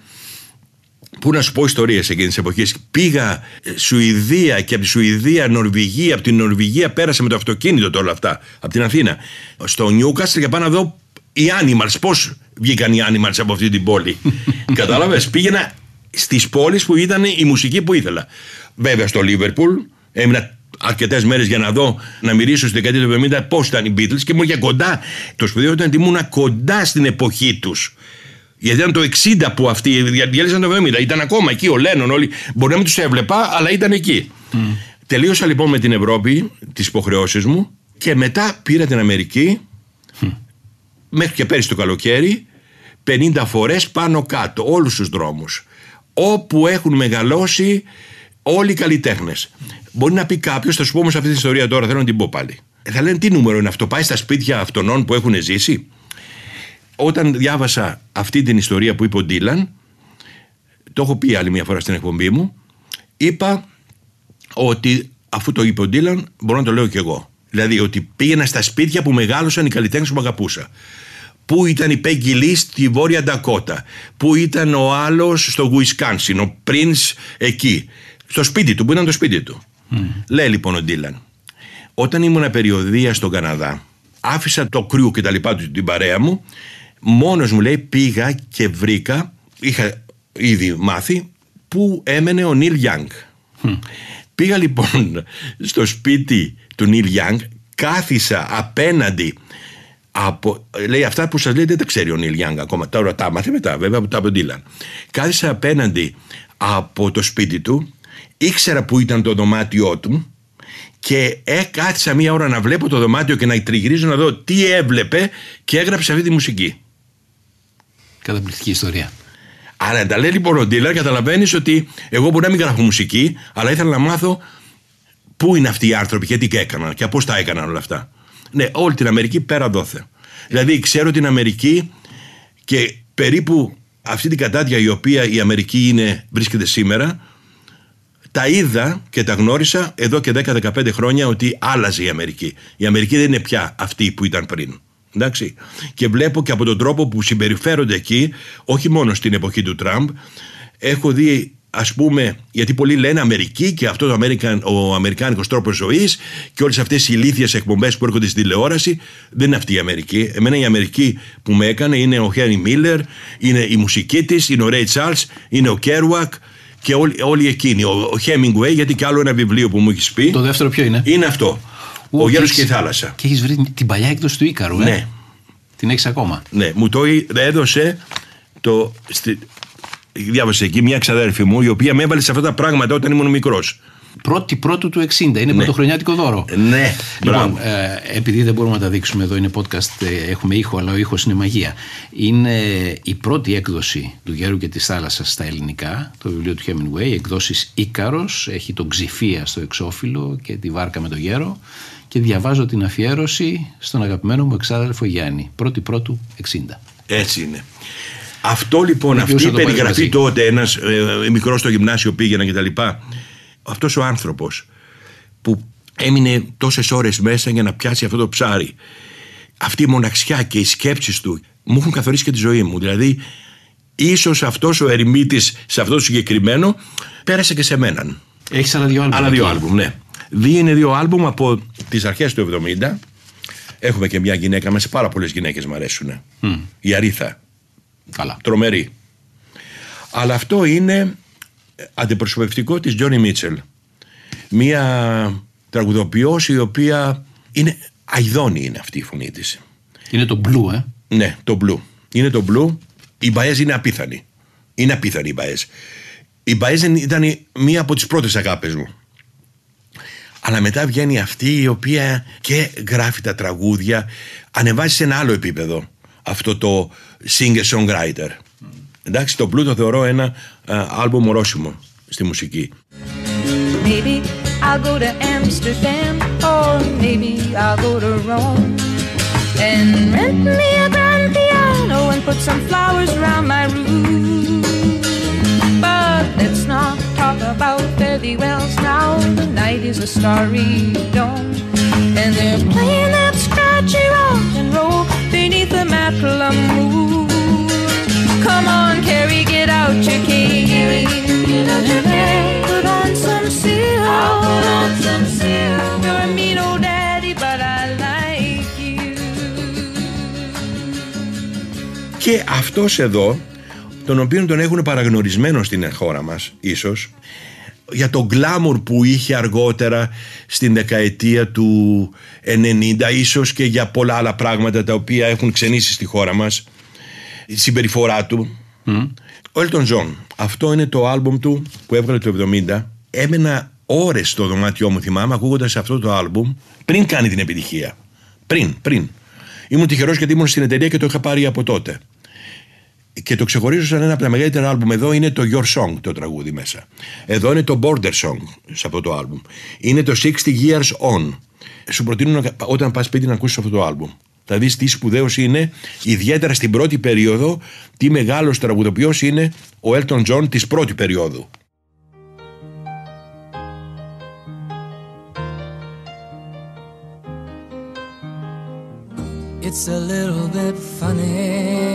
Πού να σου πω ιστορίες εκείνη τη εποχή. Πήγα ε, Σουηδία και από τη Σουηδία Νορβηγία. Από την Νορβηγία πέρασα με το αυτοκίνητο τώρα όλα αυτά. Από την Αθήνα. Στο Νιούκαστρ για πάνω να δω οι Animals. Πώς βγήκαν οι Animals από αυτή την πόλη; Κατάλαβες; Πήγαινα στις πόλεις που ήταν η μουσική που ήθελα. Βέβαια στο Λίβερπουλ έμεινα αρκετές μέρες για να δω, να μυρίσω στη δεκαετία του 70 πώς ήταν οι Beatles και ήμουν και κοντά. Το σπουδαίο ήταν ότι ήμουν κοντά στην εποχή τους. Γιατί ήταν το 60 που αυτοί δια- διέλυσαν το 70. Ήταν ακόμα εκεί ο Λένον, όλοι. Μπορεί να μην τους έβλεπα, αλλά ήταν εκεί. Τελείωσα λοιπόν με την Ευρώπη τις υποχρεώσεις μου και μετά πήρα την Αμερική μέχρι και πέρυσι το καλοκαίρι 50 φορές πάνω κάτω όλους τους δρόμους όπου έχουν μεγαλώσει όλοι οι καλλιτέχνες. Μπορεί να πει κάποιος, θα σου πω όμως αυτή την ιστορία τώρα θέλω να την πω πάλι. Θα λένε τι νούμερο είναι αυτό πάει στα σπίτια αυτών που έχουν ζήσει. Όταν διάβασα αυτή την ιστορία που είπε ο Ντίλαν το έχω πει άλλη μια φορά στην εκπομπή μου είπα ότι αφού το είπε ο Ντίλαν μπορώ να το λέω κι εγώ δηλαδή ότι πήγαινα στα σπίτια που μεγάλωσαν οι καλλιτέχνες που αγαπούσα Πού ήταν η Πέγγι Λί στη Βόρεια Ντακότα. Πού ήταν ο άλλος στο Γουισκάνσιν, ο Prince εκεί. Στο σπίτι του, που ήταν το σπίτι του. Λέει λοιπόν ο Ντίλαν, όταν ήμουν περιοδία στον Καναδά, άφησα το κρύο και τα λοιπά του την παρέα μου, μόνος μου λέει πήγα και βρήκα, είχα ήδη μάθει, πού έμενε ο Νίλ Γιάνγκ. Πήγα λοιπόν στο σπίτι του Νίλ Γιάνγκ, κάθισα απέναντι από, λέει αυτά που σας λέει δεν τα ξέρει ο Νίλ Γιάνγκ ακόμα. Τώρα τα μάθε μετά βέβαια από τα από τον Ντίλαν. Κάθισα απέναντι από το σπίτι του, ήξερα που ήταν το δωμάτιό του και ε, κάθισα μία ώρα να βλέπω το δωμάτιο και να τριγυρίζω να δω τι έβλεπε και έγραψε αυτή τη μουσική. Καταπληκτική ιστορία. Άρα τα λέει λοιπόν ο Ντίλαν, καταλαβαίνεις ότι εγώ μπορεί να μην γράφω μουσική, αλλά ήθελα να μάθω πού είναι αυτοί οι άνθρωποι και τι έκαναν και πώς τα έκαναν όλα αυτά. Ναι, όλη την Αμερική πέρα δόθε. Δηλαδή ξέρω την Αμερική και περίπου αυτή την κατάδια η οποία η Αμερική είναι, βρίσκεται σήμερα, τα είδα και τα γνώρισα εδώ και 10-15 χρόνια ότι άλλαζε η Αμερική. Η Αμερική δεν είναι πια αυτή που ήταν πριν. Εντάξει. Και βλέπω και από τον τρόπο που συμπεριφέρονται εκεί, όχι μόνο στην εποχή του Τραμπ, έχω δει ας πούμε, γιατί πολλοί λένε Αμερική και αυτό το American, ο Αμερικάνικος τρόπος ζωής και όλες αυτές οι ηλίθιες εκπομπές που έρχονται στη τηλεόραση δεν είναι αυτή η Αμερική. Εμένα η Αμερική που με έκανε είναι ο Χένι Μίλλερ, είναι η μουσική της, είναι ο Ρέι Τσάρλς, είναι ο Κέρουακ και όλοι, όλοι εκείνοι. Ο, ο Hemingway, γιατί και άλλο ένα βιβλίο που μου έχεις πει. Το δεύτερο ποιο είναι; Είναι αυτό. Ου, ο Γέρος και και η έχεις- θάλασσα. Και έχεις βρει την παλιά έκδοση του Ίκαρου, ε; Ναι. Την έχεις ακόμα; Ναι, μου το έδωσε το. Στη, διάβασε εκεί μια ξαδέρφη μου, η οποία με έβαλε σε αυτά τα πράγματα όταν ήμουν μικρός. Πρώτη πρώτου του 60. Είναι πρωτοχρονιάτικο δώρο. Ναι, Λοιπόν, μπράβο. ε, επειδή δεν μπορούμε να τα δείξουμε εδώ, είναι podcast, ε, έχουμε ήχο, αλλά ο ήχος είναι μαγεία. Είναι η πρώτη έκδοση του Γέρου και της Θάλασσας στα ελληνικά, το βιβλίο του Hemingway, εκδόσεις Ίκαρος, έχει τον Ξηφία στο εξώφυλλο και τη βάρκα με το γέρο και διαβάζω την αφιέρωση στον αγαπημένο μου εξάδελφο Γιάννη, πρώτη πρώτου 60. Έτσι είναι. Αυτό λοιπόν, Δεν αυτή μπορούσα η να το πάρεις περιγραφή μαζί. τότε, ένας ε, μικρός στο γυμνάσιο πήγαινα κτλ. Αυτός ο άνθρωπος που έμεινε τόσες ώρες μέσα για να πιάσει αυτό το ψάρι. Αυτή η μοναξιά και οι σκέψεις του μου έχουν καθορίσει και τη ζωή μου. Δηλαδή, ίσως αυτός ο ερημίτης σε αυτό το συγκεκριμένο πέρασε και σε μέναν. Έχεις άλλα δύο άλμπομ. Άλλα δύο εκεί. άλμπουμ, ναι. Δύο είναι δύο άλμπουμ από τις αρχές του 70. Έχουμε και μια γυναίκα, μέσα πάρα πολλές γυναίκες μου αρέσουν. Η Αρίθα, Καλά. τρομερή. Αλλά αυτό είναι αντιπροσωπευτικό της Τζόνι Μίτσελ. Μία τραγουδοποιός η οποία είναι αηδόνη είναι αυτή η φωνή της. Είναι το blue, ε. Ναι, το μπλου. Είναι το μπλου. Η Μπαέζ είναι απίθανη. Είναι απίθανη η Μπαέζ. Η Μπαέζ ήταν μία από τις πρώτες αγάπες μου. Αλλά μετά βγαίνει αυτή η οποία και γράφει τα τραγούδια, ανεβάζει σε ένα άλλο επίπεδο αυτό το singer-songwriter. Εντάξει, το Blue το θεωρώ ένα α, άλμπουμ ορόσημο στη μουσική. Maybe I'll go to Amsterdam or maybe I'll go to Rome and rent me a grand piano and put some flowers around my room. But let's not talk about fairy wells now. The night is a starry dome and they're playing that scratchy rock and roll beneath the Macklemore moon. Come on, Carrie, get out your cane. Get out your cane. Put on some silk. I'll put on some silk. You're a mean old daddy, but I like you. Και αυτός εδώ, τον οποίο τον έχουν παραγνωρισμένο στην χώρα μας, ίσως, για το γκλάμουρ που είχε αργότερα στην δεκαετία του 90, ίσως και για πολλά άλλα πράγματα τα οποία έχουν ξενήσει στη χώρα μας, η συμπεριφορά του. Ο Elton John, αυτό είναι το άλμπουμ του που έβγαλε το 70. Έμενα ώρες στο δωμάτιό μου, θυμάμαι, ακούγοντας αυτό το άλμπουμ, πριν κάνει την επιτυχία. Πριν, πριν. Ήμουν τυχερός γιατί ήμουν στην εταιρεία και το είχα πάρει από τότε. Και το ξεχωρίζω σαν ένα από τα μεγαλύτερα άλμπουμ. Εδώ είναι το Your Song το τραγούδι μέσα. Εδώ είναι το Border Song σε αυτό το άλμπουμ. Είναι το 60 Years On. Σου προτείνω να- όταν πας σπίτι να ακούσεις αυτό το άλμπουμ. Θα δεις τι σπουδαίος είναι, ιδιαίτερα στην πρώτη περίοδο, τι μεγάλος τραγουδοποιός είναι ο Elton John της πρώτη περίοδου. It's a little bit funny,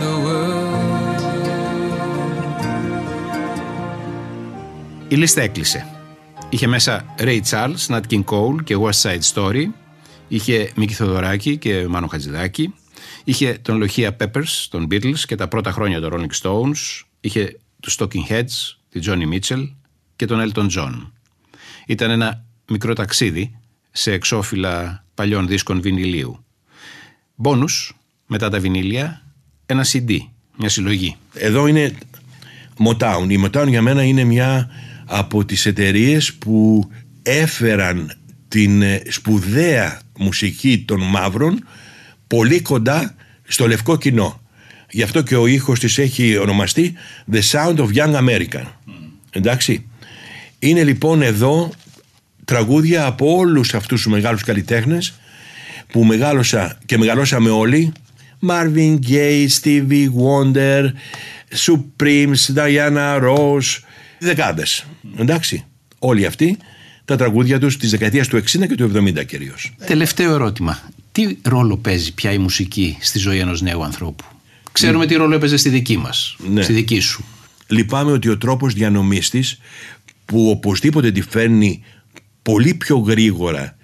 Η λίστα έκλεισε. Είχε μέσα Ray Charles, Nat King Cole και West Side Story. Είχε Μίκη Θοδωράκη και Μάνο Χατζηδάκη. Είχε τον Λοχεία Peppers, τον Beatles και τα πρώτα χρόνια των Rolling Stones. Είχε τους Talking Heads, τη Johnny Mitchell και τον Elton John. Ήταν ένα μικρό ταξίδι σε εξώφυλλα παλιών δίσκων βινιλίου. Μπόνους, μετά τα βινίλια, ένα CD, μια συλλογή. Εδώ είναι Motown. Η Motown για μένα είναι μια από τις εταιρείες που έφεραν την ε, σπουδαία μουσική των μαύρων πολύ κοντά στο λευκό κοινό. Γι' αυτό και ο ήχος της έχει ονομαστεί The Sound of Young American. Εντάξει. Είναι λοιπόν εδώ τραγούδια από όλους αυτούς τους μεγάλους καλλιτέχνες που μεγάλωσα και μεγαλώσαμε όλοι Marvin Gaye, Stevie Wonder, Supremes, Diana Ross, δεκάδες. Εντάξει. Όλοι αυτοί τα τραγούδια τους της δεκαετίας του 60 και του 70 κυρίως. Τελευταίο ερώτημα. Τι ρόλο παίζει πια η μουσική στη ζωή ενός νέου ανθρώπου; Ξέρουμε τι ρόλο έπαιζε στη δική μας, Ναι. στη δική σου. λυπάμαι ότι ο τρόπος διανομής της που οπωσδήποτε τη φέρνει πολύ πιο γρήγορα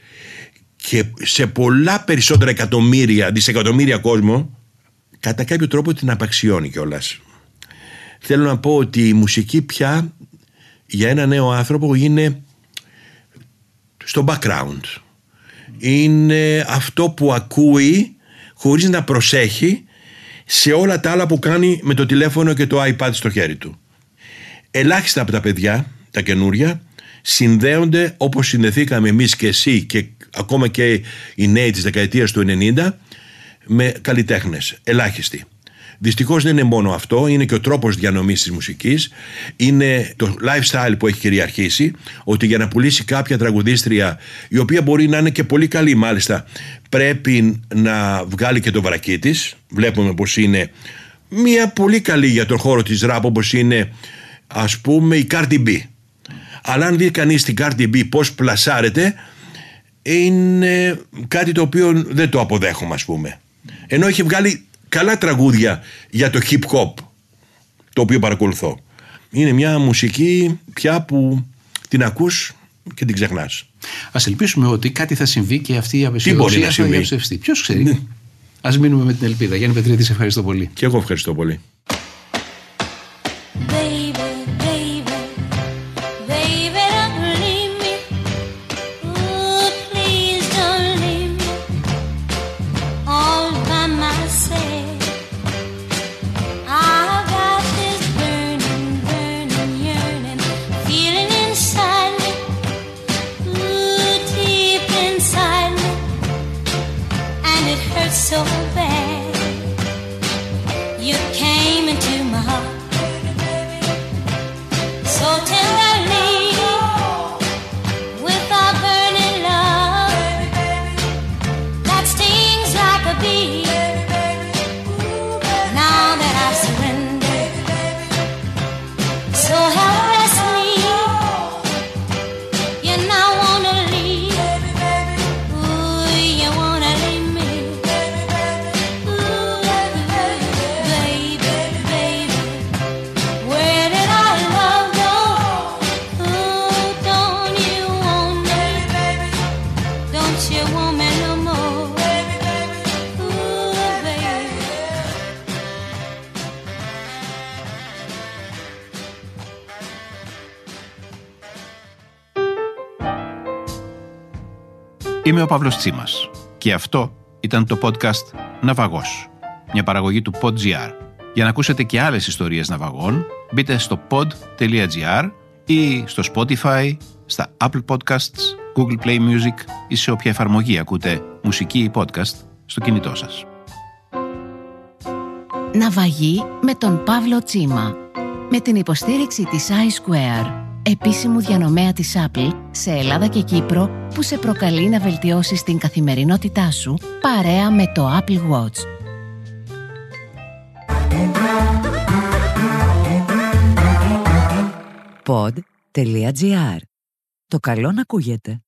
και σε πολλά περισσότερα εκατομμύρια, δισεκατομμύρια κόσμο κατά κάποιο τρόπο την απαξιώνει κιόλας. Θέλω να πω ότι η μουσική πια για ένα νέο άνθρωπο είναι στο background. Είναι αυτό που ακούει χωρίς να προσέχει σε όλα τα άλλα που κάνει με το τηλέφωνο και το iPad στο χέρι του. Ελάχιστα από τα παιδιά, τα καινούρια, συνδέονται όπως συνδεθήκαμε εμείς και εσύ και ακόμα και οι νέοι της δεκαετίας του 90 με καλλιτέχνες, ελάχιστοι. Δυστυχώς δεν είναι μόνο αυτό, είναι και ο τρόπος διανομής της μουσικής. Είναι το lifestyle που έχει κυριαρχήσει. Ότι για να πουλήσει κάποια τραγουδίστρια, η οποία μπορεί να είναι και πολύ καλή μάλιστα, πρέπει να βγάλει και το βρακί της. Βλέπουμε πως είναι μια πολύ καλή για τον χώρο της ραπ, όπως είναι ας πούμε η Cardi B. Αλλά αν δει κανείς την Cardi B πώς πλασάρεται, είναι κάτι το οποίο δεν το αποδέχομαι, ας πούμε. Ενώ έχει βγάλει καλά τραγούδια για το hip hop το οποίο παρακολουθώ. Είναι μια μουσική πια που την ακούς και την ξεχνάς. Α ελπίσουμε ότι κάτι θα συμβεί και αυτή η μπορεί απεσιοδοξία να θα συμβεί; διαψευστεί. Ποιος ξέρει; Ναι. Α μείνουμε με την ελπίδα. Γιάννη Πετρίτη, σε ευχαριστώ πολύ. Και εγώ ευχαριστώ πολύ. Παύλος Τσίμας και αυτό ήταν το podcast «Ναυαγός», μια παραγωγή του PodGR. Για να ακούσετε και άλλες ιστορίες ναυαγών, μπείτε στο pod.gr ή στο Spotify, στα Apple Podcasts, Google Play Music ή σε όποια εφαρμογή ακούτε μουσική ή podcast στο κινητό σας. Ναυαγή με τον Παύλο Τσίμα. Με την υποστήριξη της iSquare, επίσημου διανομέα της Apple σε Ελλάδα και Κύπρο που σε προκαλεί να βελτιώσεις την καθημερινότητά σου παρέα με το Apple Watch. Pod.gr. Το καλό να ακούγεται.